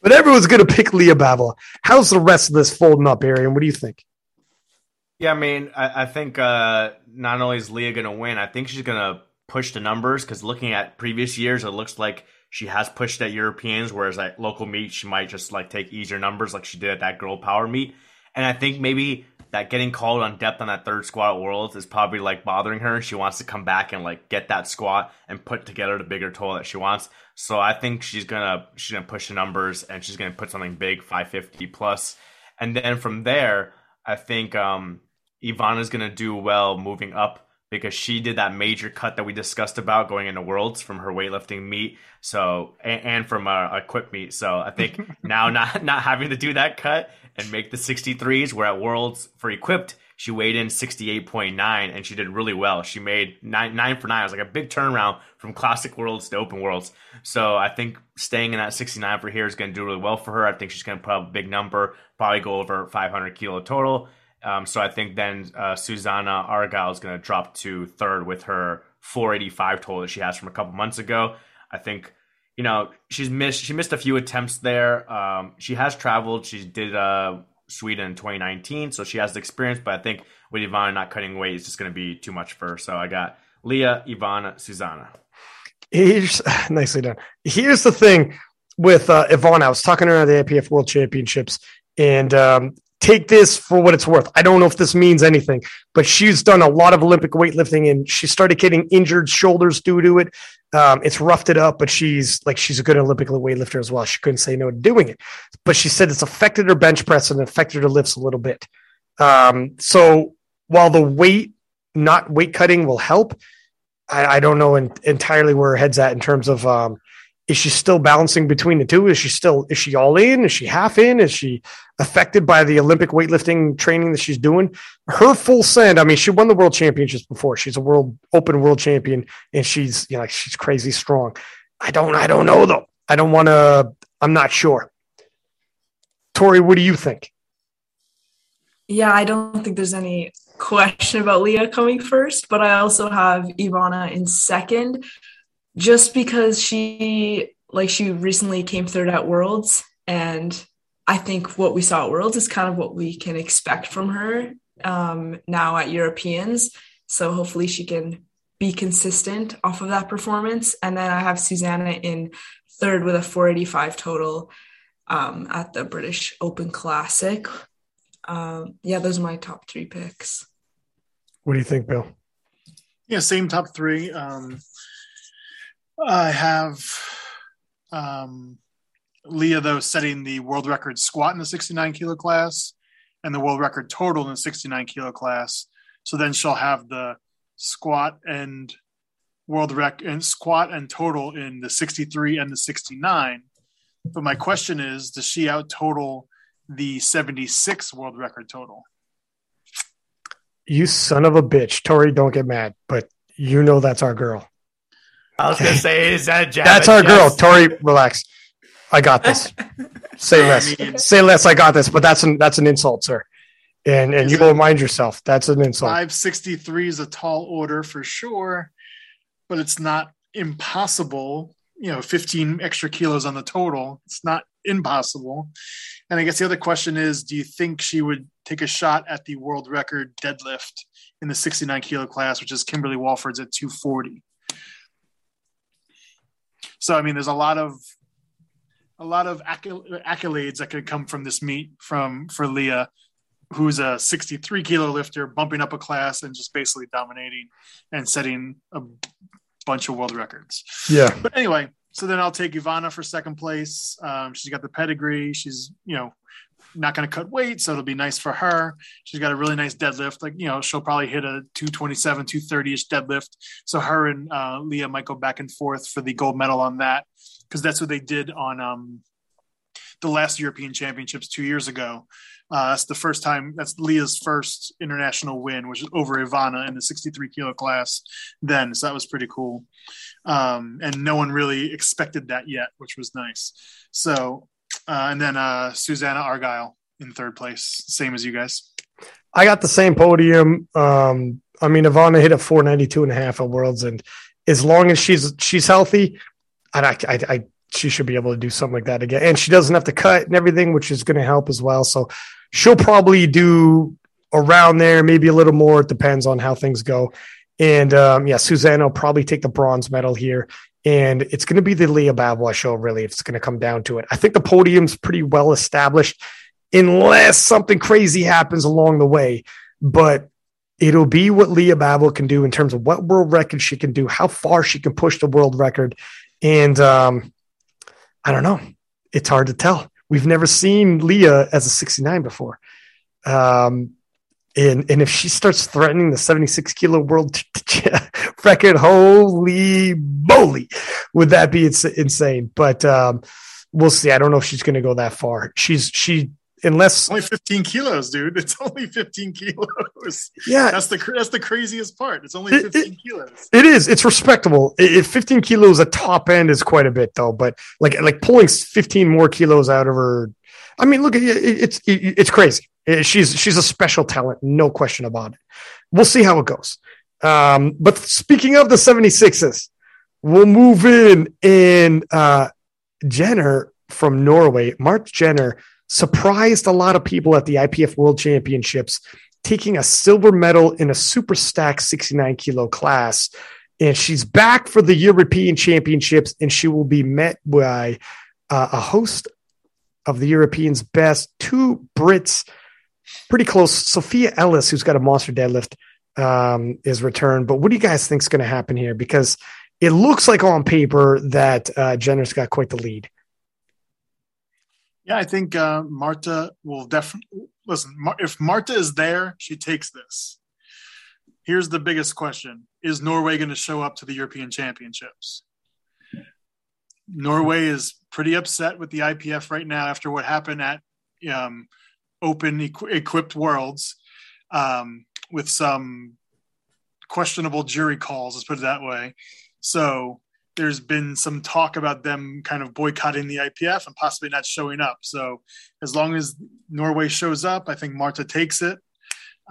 But everyone's going to pick Leah Bavoil. How's the rest of this folding up, Arian? What do you think? Yeah, I mean, I, I think uh, not only is Leah going to win, I think she's going to push the numbers because looking at previous years, it looks like she has pushed at Europeans, whereas at local meet, she might just like take easier numbers like she did at that girl power meet. And I think maybe that getting called on depth on that third squat at Worlds is probably like bothering her. She wants to come back and like get that squat and put together the bigger total that she wants. So I think she's gonna she's gonna push the numbers and she's gonna put something big, 550 plus. And then from there, I think um, Ivana's gonna do well moving up because she did that major cut that we discussed about going into worlds from her weightlifting meet. So and, and from uh, a, a quick meet. So I think now not not having to do that cut and make the 63s, where at worlds for equipped she weighed in 68.9 and she did really well. She made nine, nine for nine. It was like a big turnaround from classic worlds to open worlds. So I think staying in that 69 for here is going to do really well for her. I think she's going to put up a big number, probably go over 500 kilo total. Um, so I think then uh, Susanna Argyle is going to drop to third with her 485 total that she has from a couple months ago. I think you know she's missed she missed a few attempts there. Um, she has traveled. She did uh, Sweden in 2019, so she has the experience. But I think with Ivana not cutting weight, it's just going to be too much for her. So I got Leah, Ivana, Susanna. Here's nicely done. Here's the thing with uh, Ivana. I was talking to her at the IPF World Championships, and um, take this for what it's worth. I don't know if this means anything, but she's done a lot of Olympic weightlifting, and she started getting injured shoulders due to it. Um, it's roughed it up, but she's like she's a good Olympic weightlifter as well. She couldn't say no to doing it, but she said it's affected her bench press and affected her lifts a little bit. Um, so while the weight, not weight cutting, will help, I, I don't know in, entirely where her head's at in terms of um, is she still balancing between the two? Is she still is she all in? Is she half in? Is she affected by the Olympic weightlifting training that she's doing? Her full send. I mean, she won the world championships before. She's a world open world champion, and she's you know she's crazy strong. I don't I don't know though. I don't want to. I'm not sure. Tori, what do you think? Yeah, I don't think there's any question about Leah coming first, but I also have Ivana in second just because she like she recently came third at Worlds and I think what we saw at Worlds is kind of what we can expect from her um, now at Europeans. So hopefully she can be consistent off of that performance. And then I have Susanna in third with a 485 total um, at the British Open Classic. Um, yeah, those are my top three picks. What do you think, Bill? Yeah, same top three. Um, I have um, Leah, though, setting the world record squat in the 69 kilo class and the world record total in the 69 kilo class. So then she'll have the squat and world record and squat and total in the 63 and the 69. But my question is, does she out total the 76 world record total? You son of a bitch. Tori, don't get mad, but you know that's our girl. I was gonna say, is that Jab That's our girl, Tori. Relax. I got this. Say less. Say less. I got this. But that's an that's an insult, sir. and and Is you will remind yourself that's an insult. 563 is a tall order for sure, but it's not impossible. You know, 15 extra kilos on the total. It's not impossible. And I guess the other question is do you think she would take a shot at the world record deadlift in the 69 kilo class, which is Kimberly Walford's at 240? So, I mean, there's a lot of a lot of accolades that could come from this meet from for Leah who's a 63 kilo lifter, bumping up a class and just basically dominating and setting a bunch of world records. Yeah, But anyway, so then I'll take Ivana for second place. Um, she's got the pedigree. She's, you know, not going to cut weight, so it'll be nice for her. She's got a really nice deadlift. Like, you know, she'll probably hit a 227, 230 ish deadlift. So her and uh, Leah might go back and forth for the gold medal on that because that's what they did on um, the last European Championships two years ago. Uh, that's the first time. That's Leah's first international win, which is over Ivana in the 63 kilo class. Then, so that was pretty cool. Um, and no one really expected that yet, which was nice. So, uh, and then uh, Susanna Argyle in third place, same as you guys. I got the same podium. Um, I mean, Ivana hit a 492 and a half at Worlds, and as long as she's she's healthy, I, I, I, she should be able to do something like that again. And she doesn't have to cut and everything, which is going to help as well. So she'll probably do around there, maybe a little more. It depends on how things go. And um, yeah, Susanna will probably take the bronze medal here. And it's going to be the Leah Bavoil show, really, if it's going to come down to it. I think the podium's pretty well established, unless something crazy happens along the way. But it'll be what Leah Bavoil can do in terms of what world record she can do, how far she can push the world record. And um, I don't know. It's hard to tell. We've never seen Leah as a 69 before. Um, and, and if she starts threatening the 76 kilo world record, holy moly, would that be ins- insane? But um, we'll see. I don't know if she's going to go that far. She's, she, unless, It's only 15 kilos, dude. It's only 15 kilos. yeah, That's the that's the craziest part. It's only It- it- 15 kilos. It is. It's respectable. If 15 kilos at top end is quite a bit though, but like like pulling 15 more kilos out of her. I mean, look, it- it- it's it- it's crazy. Uh, She's she's a special talent, no question about it. We'll see how it goes. Um, but speaking of the 76s, we'll move in and uh, Jenner from Norway, Mark Jenner surprised a lot of people at the IPF World Championships, taking a silver medal in a super stack 69 kilo class. And she's back for the European Championships, and she will be met by uh, a host of the Europeans' best, two Brits, pretty close. Sophia Ellis, who's got a monster deadlift, um, is returned. But what do you guys think is going to happen here? Because it looks like on paper that uh, Jenner's got quite the lead. Yeah, I think uh, Marta will definitely listen. Mar- if Marta is there, she takes this. Here's the biggest question: Is Norway going to show up to the European Championships? Norway is pretty upset with the IPF right now after what happened at um, Open Equ- Equipped Worlds um, with some questionable jury calls. Let's put it that way. So there's been some talk about them kind of boycotting the IPF and possibly not showing up. So as long as Norway shows up, I think Marta takes it.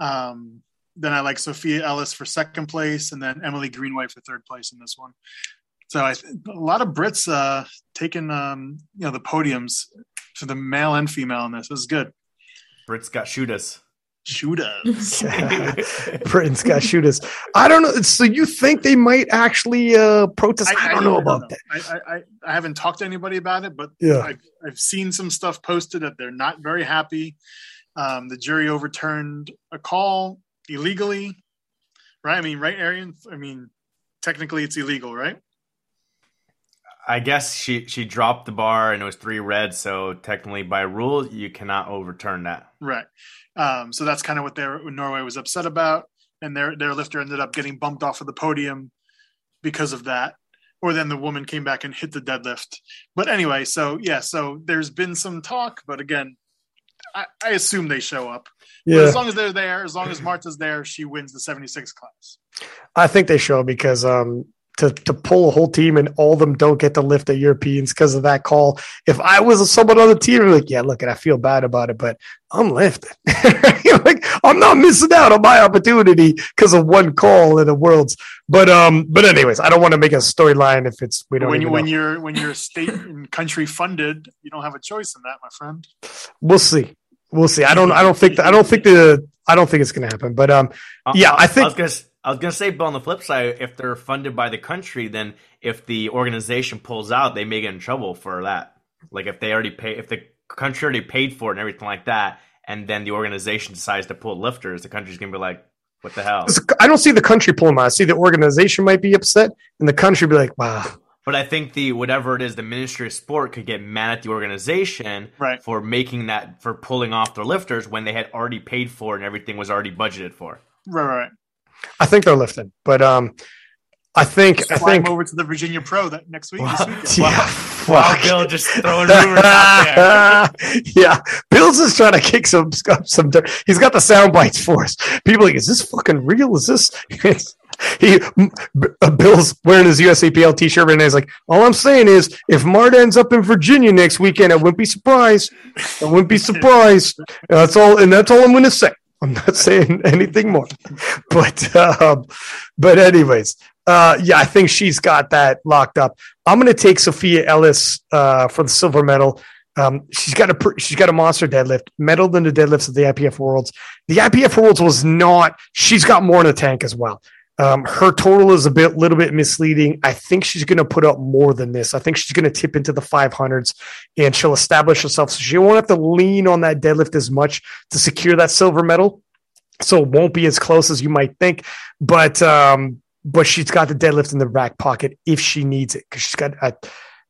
Um, then I like Sophia Ellis for second place, and then Emily Greenway for third place in this one. So a lot of Brits uh, taking um, you know the podiums for the male and female in this. This is good. Brits got shoot us. Shoot us. Britain's got shooters. I don't know. So you think they might actually uh, protest? I, don't know about that. I, I, I, I haven't talked to anybody about it, but Yeah. I've, I've seen some stuff posted that they're not very happy. Um, the jury overturned a call illegally, right? I mean, right, Arian? I mean, technically it's illegal, right? I guess she she dropped the bar and it was three red, so technically by rule you cannot overturn that. Right. Um, so that's kind of what their Norway was upset about, and their their lifter ended up getting bumped off of the podium because of that. Or then the woman came back and hit the deadlift. But anyway, so yeah, so there's been some talk, but again, I, I assume they show up. But Yeah, as long as they're there, as long as Marta's there, she wins the 76 class. I think they show because um, to to pull a whole team and all of them don't get to lift the Europeans because of that call. If I was someone on the team, I'm like, yeah, look, and I feel bad about it, but I'm lifting. like I'm not missing out on my opportunity because of one call in the worlds. But um, but anyways, I don't want to make a storyline if it's we don't. when you when know. you're when you're state and country funded, you don't have a choice in that, my friend. We'll see. We'll see. I don't. I don't think. The, I don't think the. I don't think it's going to happen. But um, Yeah, I think- I was gonna, s- I was gonna say, but on the flip side, if they're funded by the country, then if the organization pulls out, they may get in trouble for that. Like if they already pay, if the country already paid for it and everything like that, and then the organization decides to pull lifters, the country's gonna be like, "What the hell?" I don't see the country pulling out. I see the organization might be upset, and the country be like, "Wow, But I think the whatever it is, the Ministry of Sport could get mad at the organization Right. for making that for pulling off their lifters when they had already paid for it and everything was already budgeted for. Right, right. I think they're lifting." But um, I think. Just I think. over to the Virginia Pro that next week. This Wow. Yeah. Wow, Fuck. Bill just throwing rumors out there. yeah, Bill's just trying to kick some some. dirt. He's got the sound bites for us. People are like, is this fucking real? Is this? he uh, Bill's wearing his USAPL t-shirt and he's like, all I'm saying is, if Mart ends up in Virginia next weekend, I wouldn't be surprised. I wouldn't be surprised. And That's all, and that's all I'm going to say. I'm not saying anything more. But um, but anyways, uh, yeah, I think she's got that locked up. I'm to take Sophia Ellis uh, for the silver medal. Um, she's got a she's got a monster deadlift, medaled in the deadlifts of the IPF Worlds. The IPF Worlds was not. She's got more in the tank as well. Um, her total is a bit, little bit misleading. I think she's going to put up more than this. I think she's going to tip into the 500s, and she'll establish herself. So she won't have to lean on that deadlift as much to secure that silver medal. So it won't be as close as you might think, but um, but she's got the deadlift in the back pocket if she needs it because she's got. A,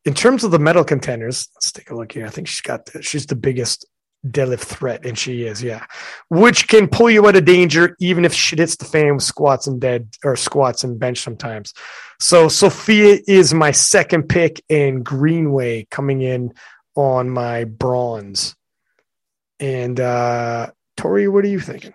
in terms of the medal contenders, let's take a look here. I think she's got the, she's the biggest deadlift threat, and she is, yeah, which can pull you out of danger even if shit hits the fan with squats and dead or squats and bench sometimes. So Sophia is my second pick, and Greenway coming in on my bronze. And uh Tori, what are you thinking?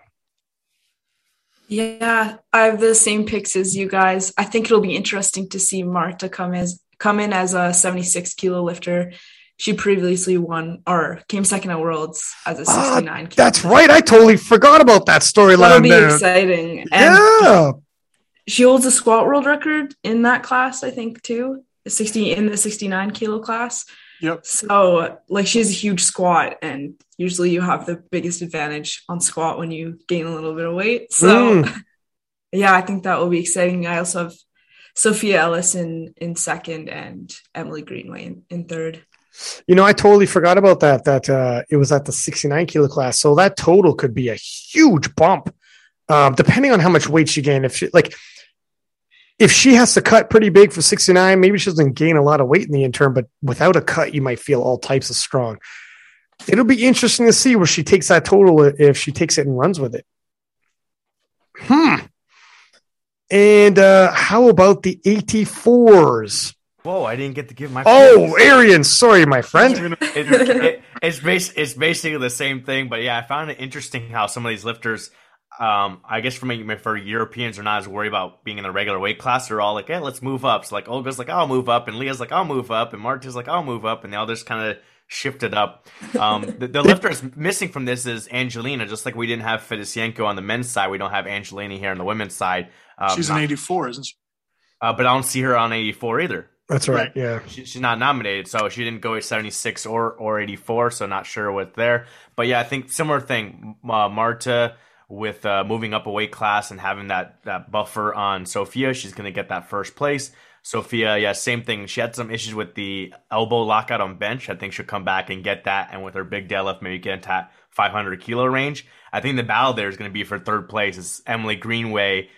Yeah, I have the same picks as you guys. I think it'll be interesting to see Marta come as come in as a 76 kilo lifter. She previously won or came second at Worlds as a Ah, 69 kilo. That's right. I totally forgot about that That'll storyline be there. exciting. And Yeah. she holds a squat world record in that class, I think, too. 60 in the 69 kilo class. Yep. So, like, she has a huge squat, and usually you have the biggest advantage on squat when you gain a little bit of weight. So, Mm. yeah, I think that will be exciting. I also have Sophia Ellis in, in second and Emily Greenway in, in third. You know, I totally forgot about that. That uh, it was at the 69 kilo class. So that total could be a huge bump, um, depending on how much weight she gained. If she like, if she has to cut pretty big for 69, maybe she doesn't gain a lot of weight in the interim, but without a cut, you might feel all types of strong. It'll be interesting to see where she takes that total if she takes it and runs with it. Hmm. And uh, how about the 84s? Whoa, I didn't get to give my. Oh, Arian, sorry, my friend. it, it, it's bas- it's basically the same thing, but yeah, I found it interesting how some of these lifters, um, I guess for me, for Europeans, are not as worried about being in the regular weight class. They're all like, "Hey, let's move up." So like Olga's like, "I'll move up," and Leah's like, "I'll move up," and Marta's like, "I'll move up," and they all just kind of shifted up. Um, the, the lifters missing from this is Angelina. Just like we didn't have Fedosienko on the men's side, we don't have Angelina here on the women's side. Um, She's not- an 84, isn't she? uh, but I don't see her on 84 either. That's right. Right. Yeah. She, she's not nominated, so she didn't go at 76 or or 84. So not sure what there. But yeah, I think similar thing. Uh, Marta with uh, moving up a weight class and having that that buffer on Sophia, she's gonna get that first place. Sophia, yeah, same thing. She had some issues with the elbow lockout on bench. I think she'll come back and get that, and with her big deadlift, maybe get into that 500 kilo range. I think the battle there is going to be for third place. Is Emily Greenway ha-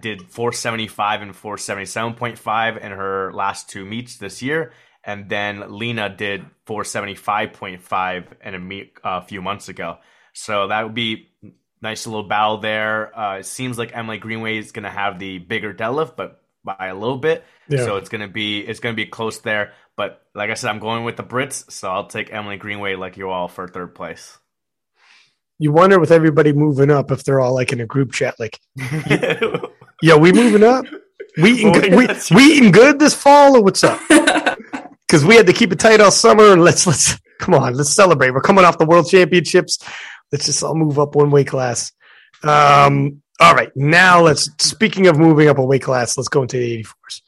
did 475 and 477.5 in her last two meets this year, and then Lena did 475.5 in a meet uh, a few months ago. So that would be nice little battle there. Uh, it seems like Emily Greenway is going to have the bigger deadlift, but by a little bit. Yeah. So it's going to be it's going to be close there. But like I said, I'm going with the Brits, so I'll take Emily Greenway like you all for third place. You wonder with everybody moving up if they're all like in a group chat, like, "Yo, we moving up? We eating we, we eating good this fall or what's up? Because we had to keep it tight all summer. Let's let's come on, let's celebrate. We're coming off the world championships. Let's just all move up one weight class. Um, all right, now let's. Speaking of moving up a weight class, let's go into the 84s.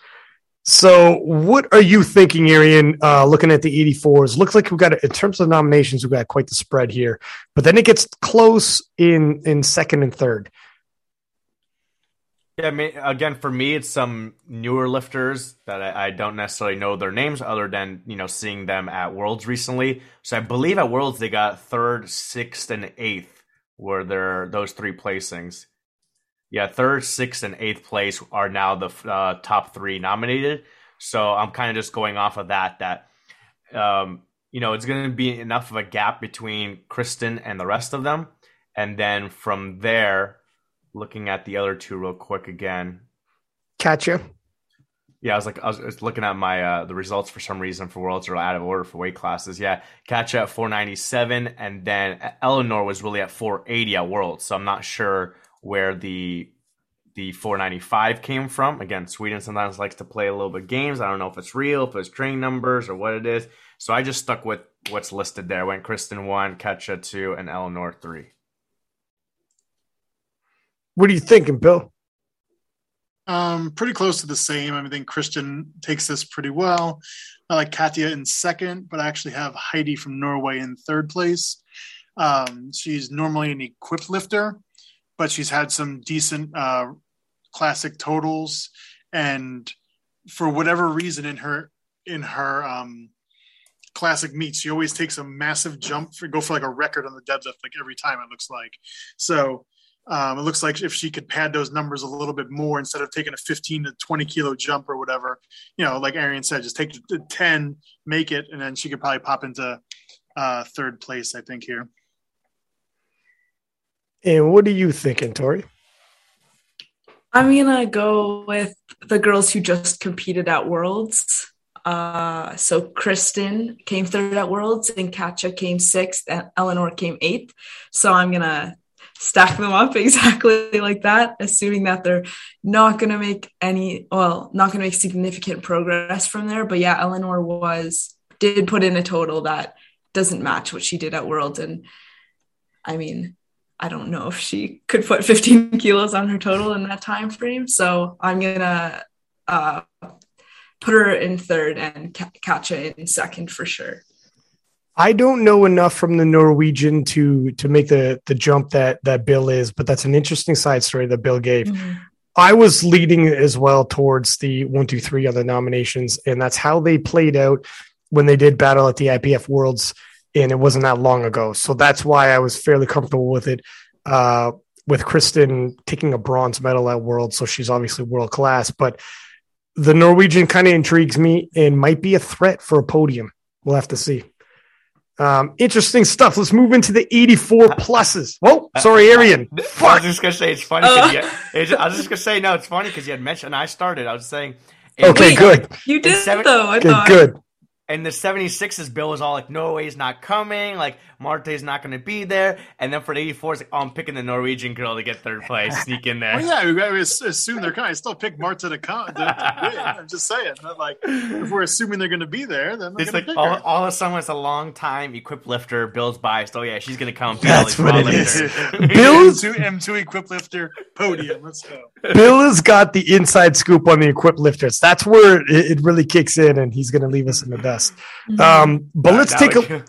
So, what are you thinking, Arian? Uh, looking at the 84s, looks like we've got in terms of nominations, we've got quite the spread here. But then it gets close in in second and third. Yeah, I mean, again, for me, it's some newer lifters that I, I don't necessarily know their names, other than you know seeing them at Worlds recently. So I believe at Worlds they got third, sixth, and eighth were their those three placings. Yeah, third, sixth, and eighth place are now the uh, top three nominated. So I'm kind of just going off of that. That um, you know, it's going to be enough of a gap between Kristen and the rest of them, and then from there looking at the other two real quick again. Catch you. Yeah, I was like, I was, I was looking at my uh, the results for some reason for worlds are out of order for weight classes. Yeah, Katja at 497, and then Eleanor was really at 480 at worlds. So I'm not sure where the the 495 came from. Again, Sweden sometimes likes to play a little bit games. I don't know if it's real, if it's train numbers, or what it is. So I just stuck with what's listed there. Went Kristen one, Katja two, and Eleanor three. What are you thinking, Bill? Um, pretty close to the same. I, mean, I think Kristen takes this pretty well. I like Katja in second, but I actually have Heidi from Norway in third place. Um, she's normally an equipped lifter, but she's had some decent uh, classic totals, and for whatever reason in her in her um, classic meets, she always takes a massive jump for go for like a record on the deadlift like every time. It looks like so. Um, it looks like if she could pad those numbers a little bit more instead of taking a 15 to 20 kilo jump or whatever, you know, like Arian said, just take the 10, make it, and then she could probably pop into uh, third place, I think, here. And what are you thinking, Tori? I'm gonna go with the girls who just competed at Worlds. Uh, so Kristen came third at Worlds, and Katja came sixth, and Eleanor came eighth. So I'm gonna stack them up exactly like that, assuming that they're not gonna make any, well, not gonna make significant progress from there. But yeah, Eleanor was did put in a total that doesn't match what she did at Worlds, and I mean, I don't know if she could put 15 kilos on her total in that time frame. So I'm gonna uh, put her in third and Ka- Katja in second for sure. I don't know enough from the Norwegian to to make the the jump that that Bill is, but that's an interesting side story that Bill gave. Mm-hmm. I was leading as well towards the one, two, three other nominations, and that's how they played out when they did battle at the IPF Worlds, and it wasn't that long ago. So that's why I was fairly comfortable with it. Uh, with Kristen taking a bronze medal at Worlds, so she's obviously world class. But the Norwegian kind of intrigues me and might be a threat for a podium. We'll have to see. Um, interesting stuff. Let's move into the 84 uh, pluses. Whoa, sorry, uh, Arian. I was just gonna say it's funny. 'cause you had- it's- I was just gonna say no. It's funny because you had mentioned. And I started. I was saying. Okay, Wait. good. You did seven- though. I Good, thought. good. And the 76s bill was all like, no way, he's not coming, like Marte's not going to be there. And then for the 84s, like, oh, I'm picking the Norwegian girl to get third place, sneak in there. Well, yeah, we, we assume they're coming. I still pick Marta to come. To, to win. I'm just saying. Not like if we're assuming they're going to be there, then we're It's going like pick all, her. all of a sudden it's a long time equipped lifter, Bill's biased. Oh yeah, she's gonna come. That's what like, it lifter. is. Bill's- M2, M2 equip lifter podium. Let's go. Bill has got the inside scoop on the equipped lifters. That's where it, it really kicks in, and he's going to leave us in the dust. Mm-hmm. Um, but let's take a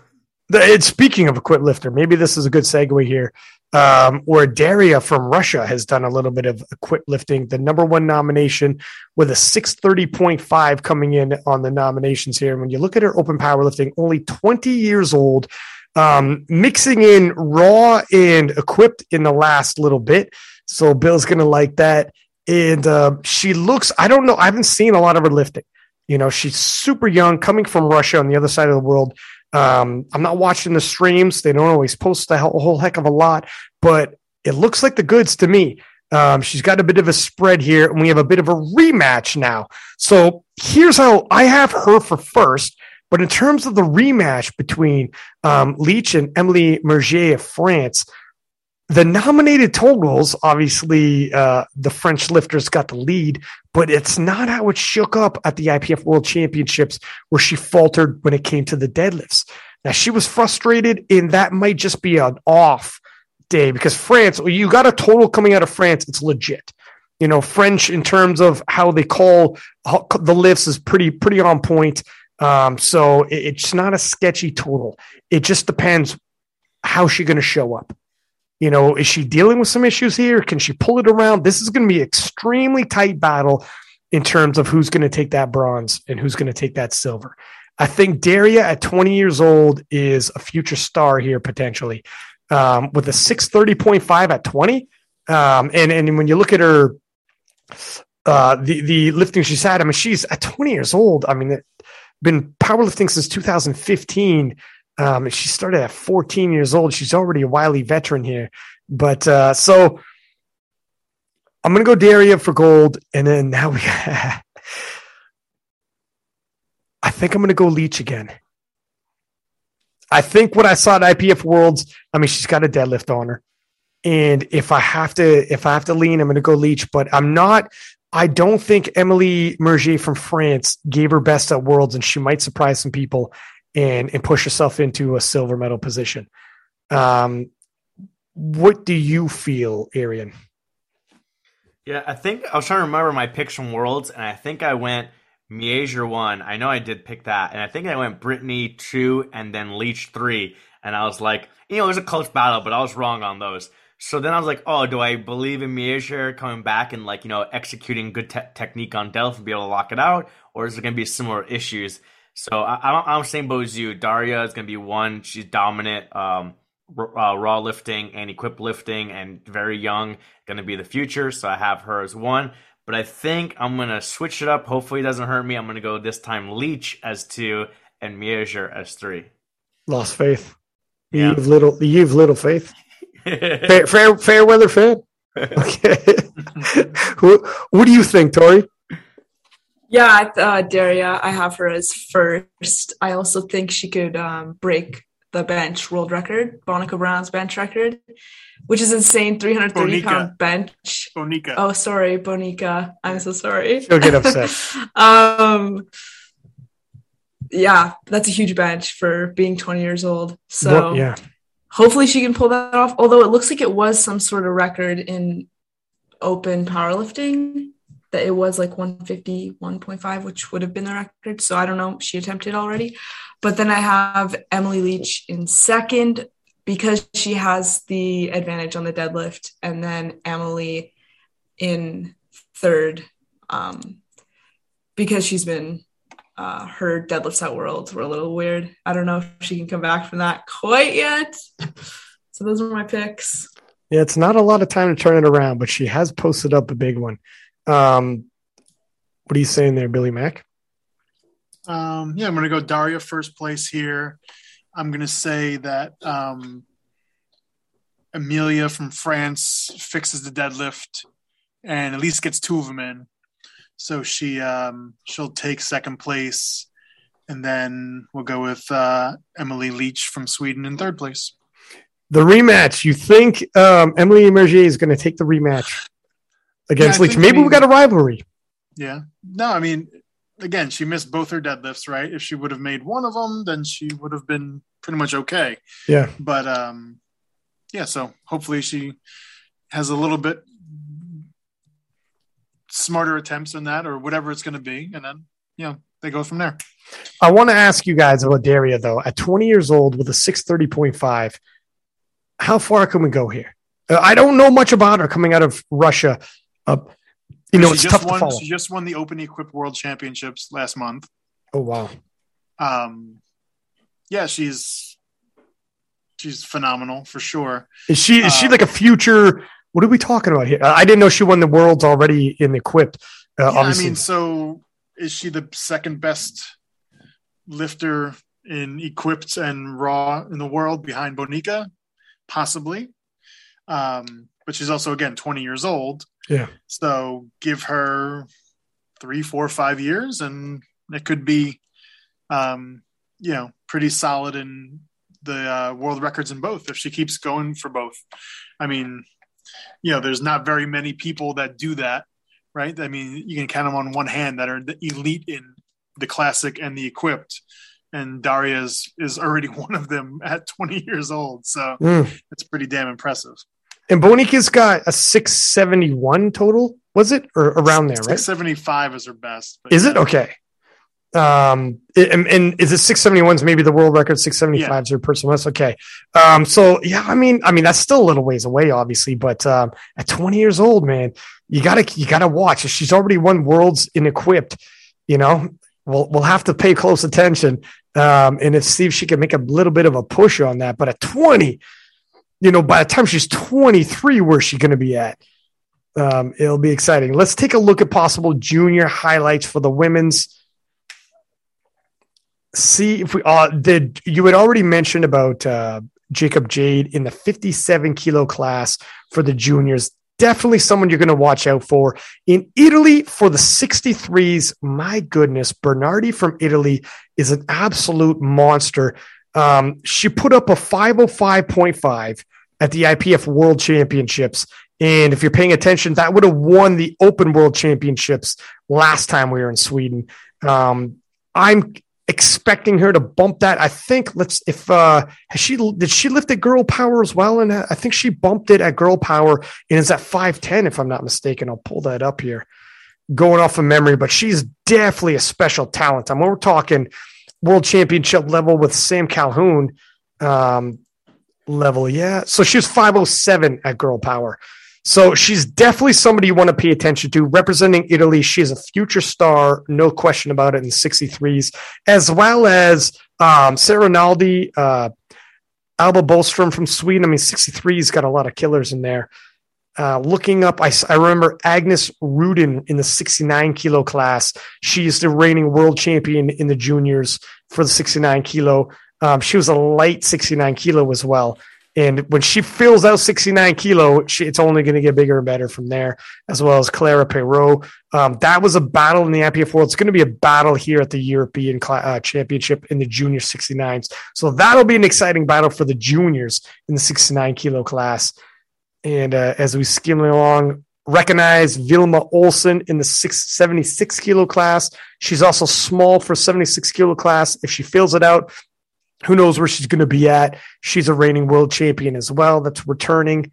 The, it's, speaking of equipped lifter, maybe this is a good segue here. Um, where Daria from Russia has done a little bit of equipped lifting, the number one nomination with a 630.5 coming in on the nominations here. And when you look at her open powerlifting, only 20 years old, um, mixing in raw and equipped in the last little bit. So Bill's going to like that. And uh, she looks, I don't know, I haven't seen a lot of her lifting. You know, she's super young, coming from Russia on the other side of the world. Um, I'm not watching the streams. They don't always post a whole, heck of a lot, but it looks like the goods to me. Um, she's got a bit of a spread here, and we have a bit of a rematch now. So here's how I have her for first. But in terms of the rematch between um, Leach and Emily Mergier of France, the nominated totals, obviously, uh, the French lifters got the lead, but it's not how it shook up at the IPF World Championships where she faltered when it came to the deadlifts. Now she was frustrated, and that might just be an off day because France, you got a total coming out of France, it's legit. You know, French in terms of how they call the lifts is pretty pretty on point. Um, so it, it's not a sketchy total. It just depends how she's going to show up. You know, is she dealing with some issues here? Can she pull it around? This is going to be extremely tight battle in terms of who's going to take that bronze and who's going to take that silver. I think Daria at 20 years old is a future star here potentially. Um, with a 630.5 at 20. Um, and, and when you look at her, uh, the, the lifting she's had, I mean, she's at 20 years old. I mean, been powerlifting since 2015. Um, she started at 14 years old. She's already a wily veteran here. But uh, so I'm going to go Daria for gold. And then now we, I think I'm going to go Leach again. I think what I saw at IPF Worlds, I mean, she's got a deadlift on her. And if I have to, if I have to lean, I'm going to go Leach. But I'm not. I don't think Emily Mergier from France gave her best at Worlds, and she might surprise some people and and push yourself into a silver medal position. Um, what do you feel, Arian? Yeah, I think I was trying to remember my picks from Worlds, and I think I went Mieger one. I know I did pick that, and I think I went Brittany two, and then Leach three. And I was like, you know, it was a close battle, but I was wrong on those. So then I was like, oh, do I believe in Mieger coming back and like you know executing good te- technique on Delph and be able to lock it out, or is it going to be similar issues? So I, am same boat as you. Daria is going to be one. She's dominant, um, uh, raw lifting and equip lifting, and very young. Going to be the future. So I have her as one. But I think I'm going to switch it up. Hopefully, it doesn't hurt me. I'm going to go this time Leach as two and Mieger as three. Lost faith. Yeah. You've little. You've little faith. fair, fair, fair weather fan. Okay. what, what do you think, Tori? Yeah, uh, Daria, I have her as first. I also think she could um, break the bench world record, Bonica Brown's bench record, which is insane 330 Bonica. pound bench. Bonica. Oh, sorry, Bonica. I'm so sorry. She'll get upset. um, yeah, that's a huge bench for being 20 years old. So, well, yeah. Hopefully she can pull that off. Although it looks like it was some sort of record in open powerlifting that it was like 151.5, which would have been the record. So I don't know. She attempted already. But then I have Emily Leach in second because she has the advantage on the deadlift, and then Emily in third um, because she's been uh, her deadlifts at Worlds were a little weird. I don't know if she can come back from that quite yet. So those are my picks. Yeah, it's not a lot of time to turn it around, but she has posted up a big one. Um, what are you saying there, Billy Mack? Um, yeah, I'm going to go Daria first place here. I'm going to say that um, Amelia from France fixes the deadlift and at least gets two of them in. So she um, she'll take second place, and then we'll go with uh, Emily Leach from Sweden in third place. The rematch. You think um, Emily Mergier is going to take the rematch? Against yeah, Leach. Maybe I mean, we got a rivalry. Yeah. No, I mean, again, she missed both her deadlifts, right? If she would have made one of them, then she would have been pretty much okay. Yeah. But um, yeah. So hopefully she has a little bit smarter attempts than that, or whatever it's going to be, and then you know they go from there. I want to ask you guys about Daria though. At 20 years old with a 630.5, how far can we go here? Uh, I don't know much about her coming out of Russia. Uh, you know, she it's tough won, to follow. She just won the Open Equip World Championships last month. Oh wow! Um, yeah, she's she's phenomenal for sure. Is she is uh, she like a future? What are we talking about here? I didn't know she won the worlds already in equipped. Uh, yeah, obviously. I mean, so is she the second best lifter in equipped and raw in the world behind Bonica? Possibly. Um, but she's also again 20 years old. Yeah. So give her three, four, five years, and it could be, um, you know, pretty solid in the uh, world records in both if she keeps going for both. I mean, you know, there's not very many people that do that, right? I mean, you can count them on one hand that are the elite in the classic and the equipped. And Daria is, is already one of them at 20 years old. So Mm. it's pretty damn impressive. And Bonica's got a 671 total, was it? Or around there, right? 675 is her best. Is it? Okay. Um, and, and is it 671's maybe the world record? 675 is her personal best. Okay. Um, so yeah, I mean, I mean, that's still a little ways away, obviously, but, um, at 20 years old, man, you gotta, you gotta watch. She's already won worlds in equipped, you know, we'll, we'll have to pay close attention. Um, and if see if she can make a little bit of a push on that, but at 20, you know, by the time she's 23, where's she going to be at? Um, it'll be exciting. Let's take a look at possible junior highlights for the women's. See if we uh, did. You had already mentioned about uh, Jacob Jade in the 57 kilo class for the juniors. Definitely someone you're going to watch out for. In Italy for the 63s, my goodness, Bernardi from Italy is an absolute monster. Um, she put up a 505.5 at the IPF World Championships. And if you're paying attention, that would have won the Open World Championships last time we were in Sweden. Um, I'm expecting her to bump that. I think let's if uh has she did she lift at girl power as well? And I think she bumped it at girl power and is at 510 if I'm not mistaken. I'll pull that up here. Going off of memory, but she's definitely a special talent. I mean, we're talking world championship level with Sam Calhoun um level. Yeah. So she was 507 at girl power. So she's definitely somebody you want to pay attention to. Representing Italy, she is a future star, no question about it, in 63s, as well as um, Sarah Naldi, uh, Alba Bolstrom from Sweden. I mean, 63's got a lot of killers in there. Uh, looking up, I, I remember Agnes Rudin in the 69 kilo class. She's the reigning world champion in the juniors for the 69 kilo. Um, she was a light 69 kilo as well. And when she fills out 69 kilo, she, it's only going to get bigger and better from there, as well as Clara Perot. Um, that was a battle in the IPF World. It's going to be a battle here at the European uh, Championship in the junior 69s. So that'll be an exciting battle for the juniors in the 69 kilo class. And uh, as we skim along, recognize Vilma Olsen in the six, 76 kilo class. She's also small for 76 kilo class. If she fills it out, who knows where she's going to be at? She's a reigning world champion as well. That's returning.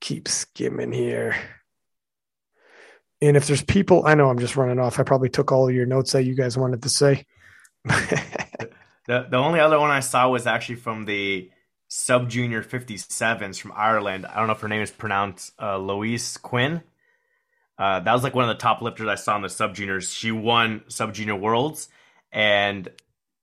Keep skimming here. And if there's people, I know I'm just running off. I probably took all your notes that you guys wanted to say. The the only other one I saw was actually from the sub junior 57s from Ireland. I don't know if her name is pronounced uh, Louise Quinn. Uh, that was like one of the top lifters I saw in the sub juniors. She won sub junior worlds and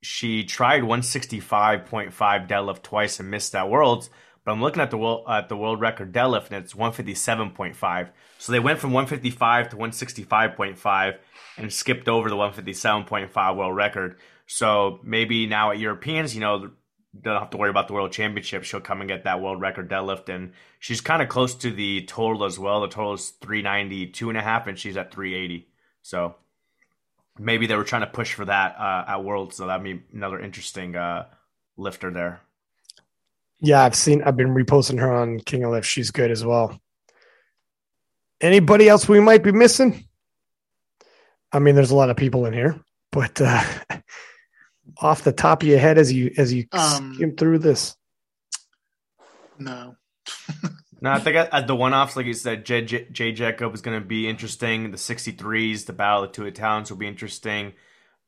she tried 165.5 deadlift twice and missed that worlds. But I'm looking at the world at the world record deadlift and it's 157.5. So they went from 155 to 165.5 and skipped over the 157.5 world record. So maybe now at Europeans, you know, don't have to worry about the world championship. She'll come and get that world record deadlift, and she's kind of close to the total as well. The total is 392 and a half, and she's at 380. So maybe they were trying to push for that uh, at Worlds. So that'd be another interesting uh, lifter there. Yeah, I've seen. I've been reposting her on King of Lift. She's good as well. Anybody else we might be missing? I mean, there's a lot of people in here, but uh, off the top of your head, as you as you Um, skim through this, No. No, I think at, the one-offs, like you said, Jay, Jay, Jacob is going to be interesting. The 63s, the battle of two Italians will be interesting.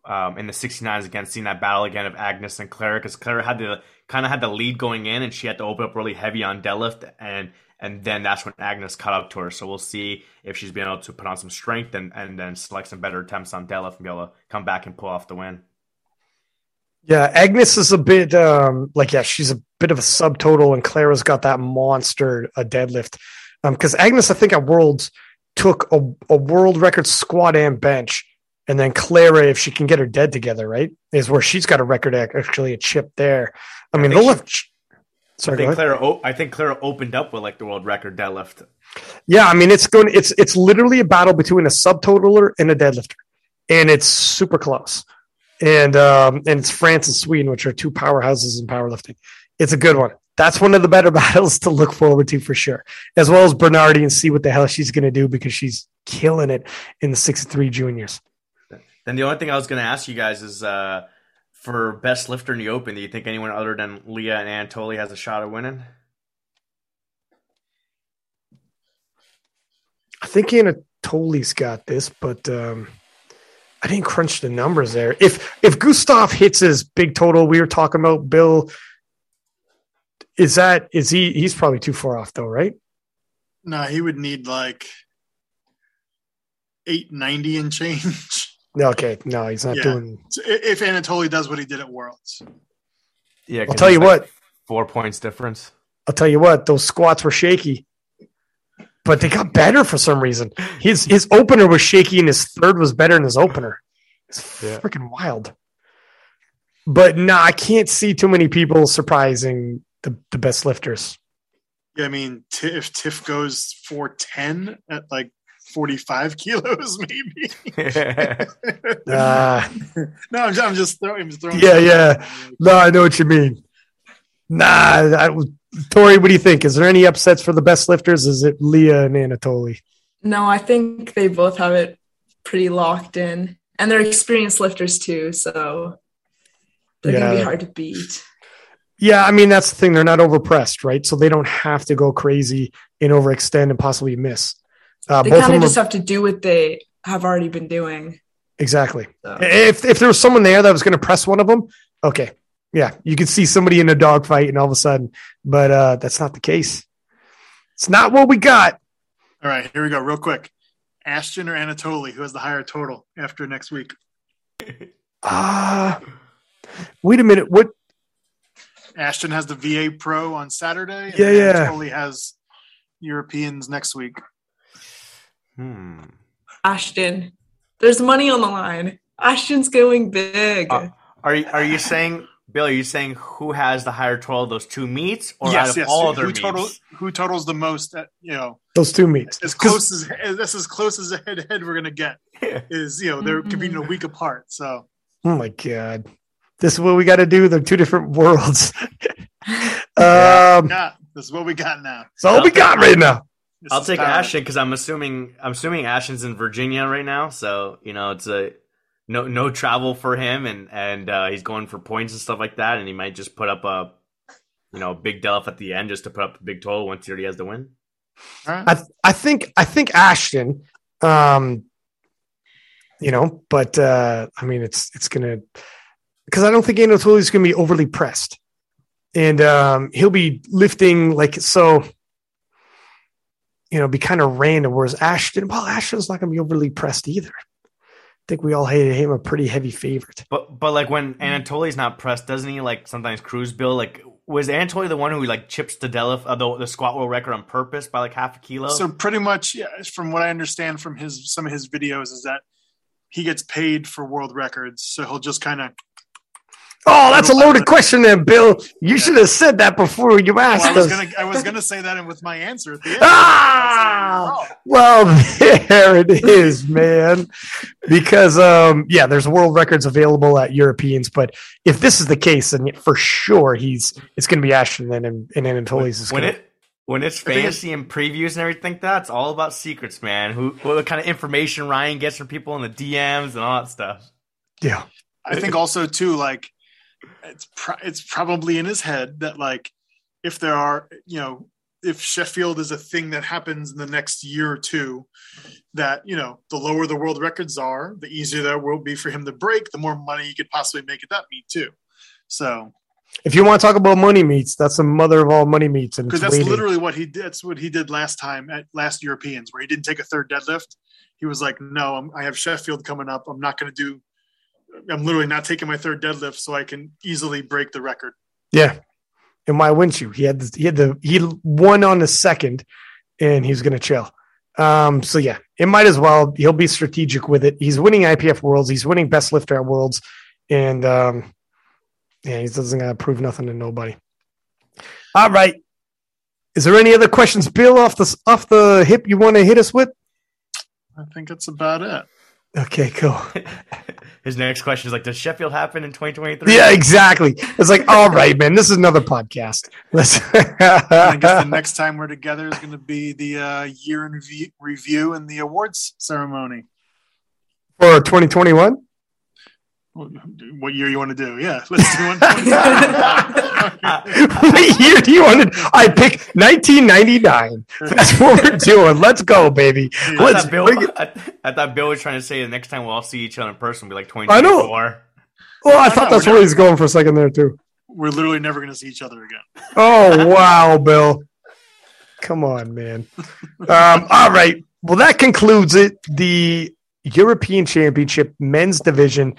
Um, in the 69s, again, seeing that battle again of Agnes and Clara, because Clara had the kind of had the lead going in, and she had to open up really heavy on deadlift, and and then that's when Agnes caught up to her. So we'll see if she's been able to put on some strength and and then select some better attempts on deadlift and be able to come back and pull off the win. Yeah, Agnes is a bit um, like yeah, she's a bit of a subtotal, and Clara's got that monster a deadlift. Um, because Agnes, I think at Worlds took a, a world record squat and bench. And then Clara, if she can get her dead together, right, is where she's got a record actually a chip there. I mean, they'll she- have. I Sorry, go think. Clara, I think Clara opened up with like the world record deadlift. Yeah, I mean, it's going. It's it's literally a battle between a subtotaler and a deadlifter, and it's super close. And um, and it's France and Sweden, which are two powerhouses in powerlifting. It's a good one. That's one of the better battles to look forward to for sure, as well as Bernardi and see what the hell she's going to do because she's killing it in the six three juniors. Then the only thing I was going to ask you guys is uh, for best lifter in the Open, do you think anyone other than Leah and Anatoly has a shot at winning? I think Anatoly's got this, but um, I didn't crunch the numbers there. If if Gustav hits his big total, we were talking about Bill. Is that is he? He's probably too far off though, right? No, he would need like eight ninety and change. Okay, no, he's not Yeah. doing. So if Anatoly does what he did at Worlds. Yeah, I'll 'cause tell you like what. four points difference. I'll tell you what. Those squats were shaky, but they got better for some reason. His his opener was shaky, and his third was better than his opener. It's Yeah. freaking wild. But no, I can't see too many people surprising the, the best lifters. Yeah, I mean, t- if Tiff goes for ten at like forty five kilos, maybe. Uh, no, I'm just, I'm just throwing. I'm just throwing Yeah, yeah. No, I know what you mean. Nah, I, Tori, what do you think? Is there any upsets for the best lifters? Is it Leah and Anatoly? No, I think they both have it pretty locked in, and they're experienced lifters too, so they're gonna be hard to beat. Yeah, I mean that's the thing. They're not overpressed, right? So they don't have to go crazy and overextend and possibly miss. Uh, They both of kind them of just are, have to do what they have already been doing. exactly. So. If if there was someone there that was going to press one of them, okay, yeah, you could see somebody in a dogfight and all of a sudden, but uh, that's not the case. It's not what we got. All right, here we go, real quick. Ashton or Anatoly, who has the higher total after next week? Ah, wait a minute. What? Ashton has the VA Pro on Saturday. and Yeah, yeah. Anatoly has Europeans next week. hmm. Ashton, there's money on the line. Ashton's going big. Uh, Are you are you saying Bill? Are you saying who has the higher total? Of those two meets, or out of yes. all who, other who meets? total, who totals the most? At, you know, Those two meets. As close as that's as close as a head to head we're gonna get. Is you know they're Mhm. competing a week apart. So Oh my god, this is what we got to do. They're two different worlds. um, yeah, this is what we got now. that's all we got right now. I'll take power. Ashton because I'm assuming I'm assuming Ashton's in Virginia right now, so you know it's a no no travel for him, and and uh, he's going for points and stuff like that, and he might just put up a you know big delf at the end just to put up a big total once he already has the win. All right. I I think I think Ashton, um, you know, but uh, I mean it's it's gonna because I don't think Anatoly's gonna be overly pressed, and um, he'll be lifting like so. You know, be kind of random. Whereas Ashton, well, Ashton's not gonna be overly pressed either. I think we all hated him a pretty heavy favorite. But but like when Anatoly's not pressed, doesn't he like sometimes cruise Bill? Like was Anatoly the one who like chips the deadlift uh, the, the squat world record on purpose by like half a kilo? So pretty much, yeah, from what I understand from his some of his videos is that he gets paid for world records, so he'll just kind of. Oh, that's a loaded question, there, Bill. You should have said that before you asked I was us. gonna I was gonna say that in with my answer at the end. Ah! Well, there it is, man. Because um, yeah, there's world records available at Europeans, but if this is the case, then for sure he's it's going to be Ashton and and Anatoly's is when going. it when it's think it's- fantasy and previews and everything like that, it's all about secrets, man. Who what kind of information Ryan gets from people in the DMs and all that stuff. Yeah, I think also too, like it's pro- it's probably in his head that like if there are you know if Sheffield is a thing that happens in the next year or two, that you know the lower the world records are, the easier that will be for him to break, the more money he could possibly make at that meet too. So if you want to talk about money meets, that's the mother of all money meets, and because that's waiting. literally what he did. That's what he did last time at last Europeans, where he didn't take a third deadlift. He was like, "No, I'm, I have Sheffield coming up. I'm not going to do. I'm literally not taking my third deadlift, so I can easily break the record." yeah. And why wouldn't you? He had the, he had the he won on the second, and he's going to chill. Um, so yeah, it might as well. He'll be strategic with it. He's winning IPF Worlds. He's winning Best Lifter at Worlds, and um, yeah, he doesn't got to prove nothing to nobody. All right. Is there any other questions, Bill, off the off the hip you want to hit us with? I think that's about it. Okay, cool. His next question is like, does Sheffield happen in 2023? Yeah, exactly. It's like, all right, man, this is another podcast. Let's. I guess the next time we're together is going to be the uh, year in review, review and the awards ceremony. For 2021? What year you want to do? Yeah, let's do one. what year do you want to? I pick 1999. That's what we're doing. Let's go, baby. I Let's thought, Bill, bring it. I, I thought Bill was trying to say the next time we'll all see each other in person will be like I know. 2024. Well, I No, thought no, that's we're where he's going for a second there too. We're literally never going to see each other again. Oh wow, Bill. Come on, man. Um, all right. Well, that concludes it. The European Championship men's division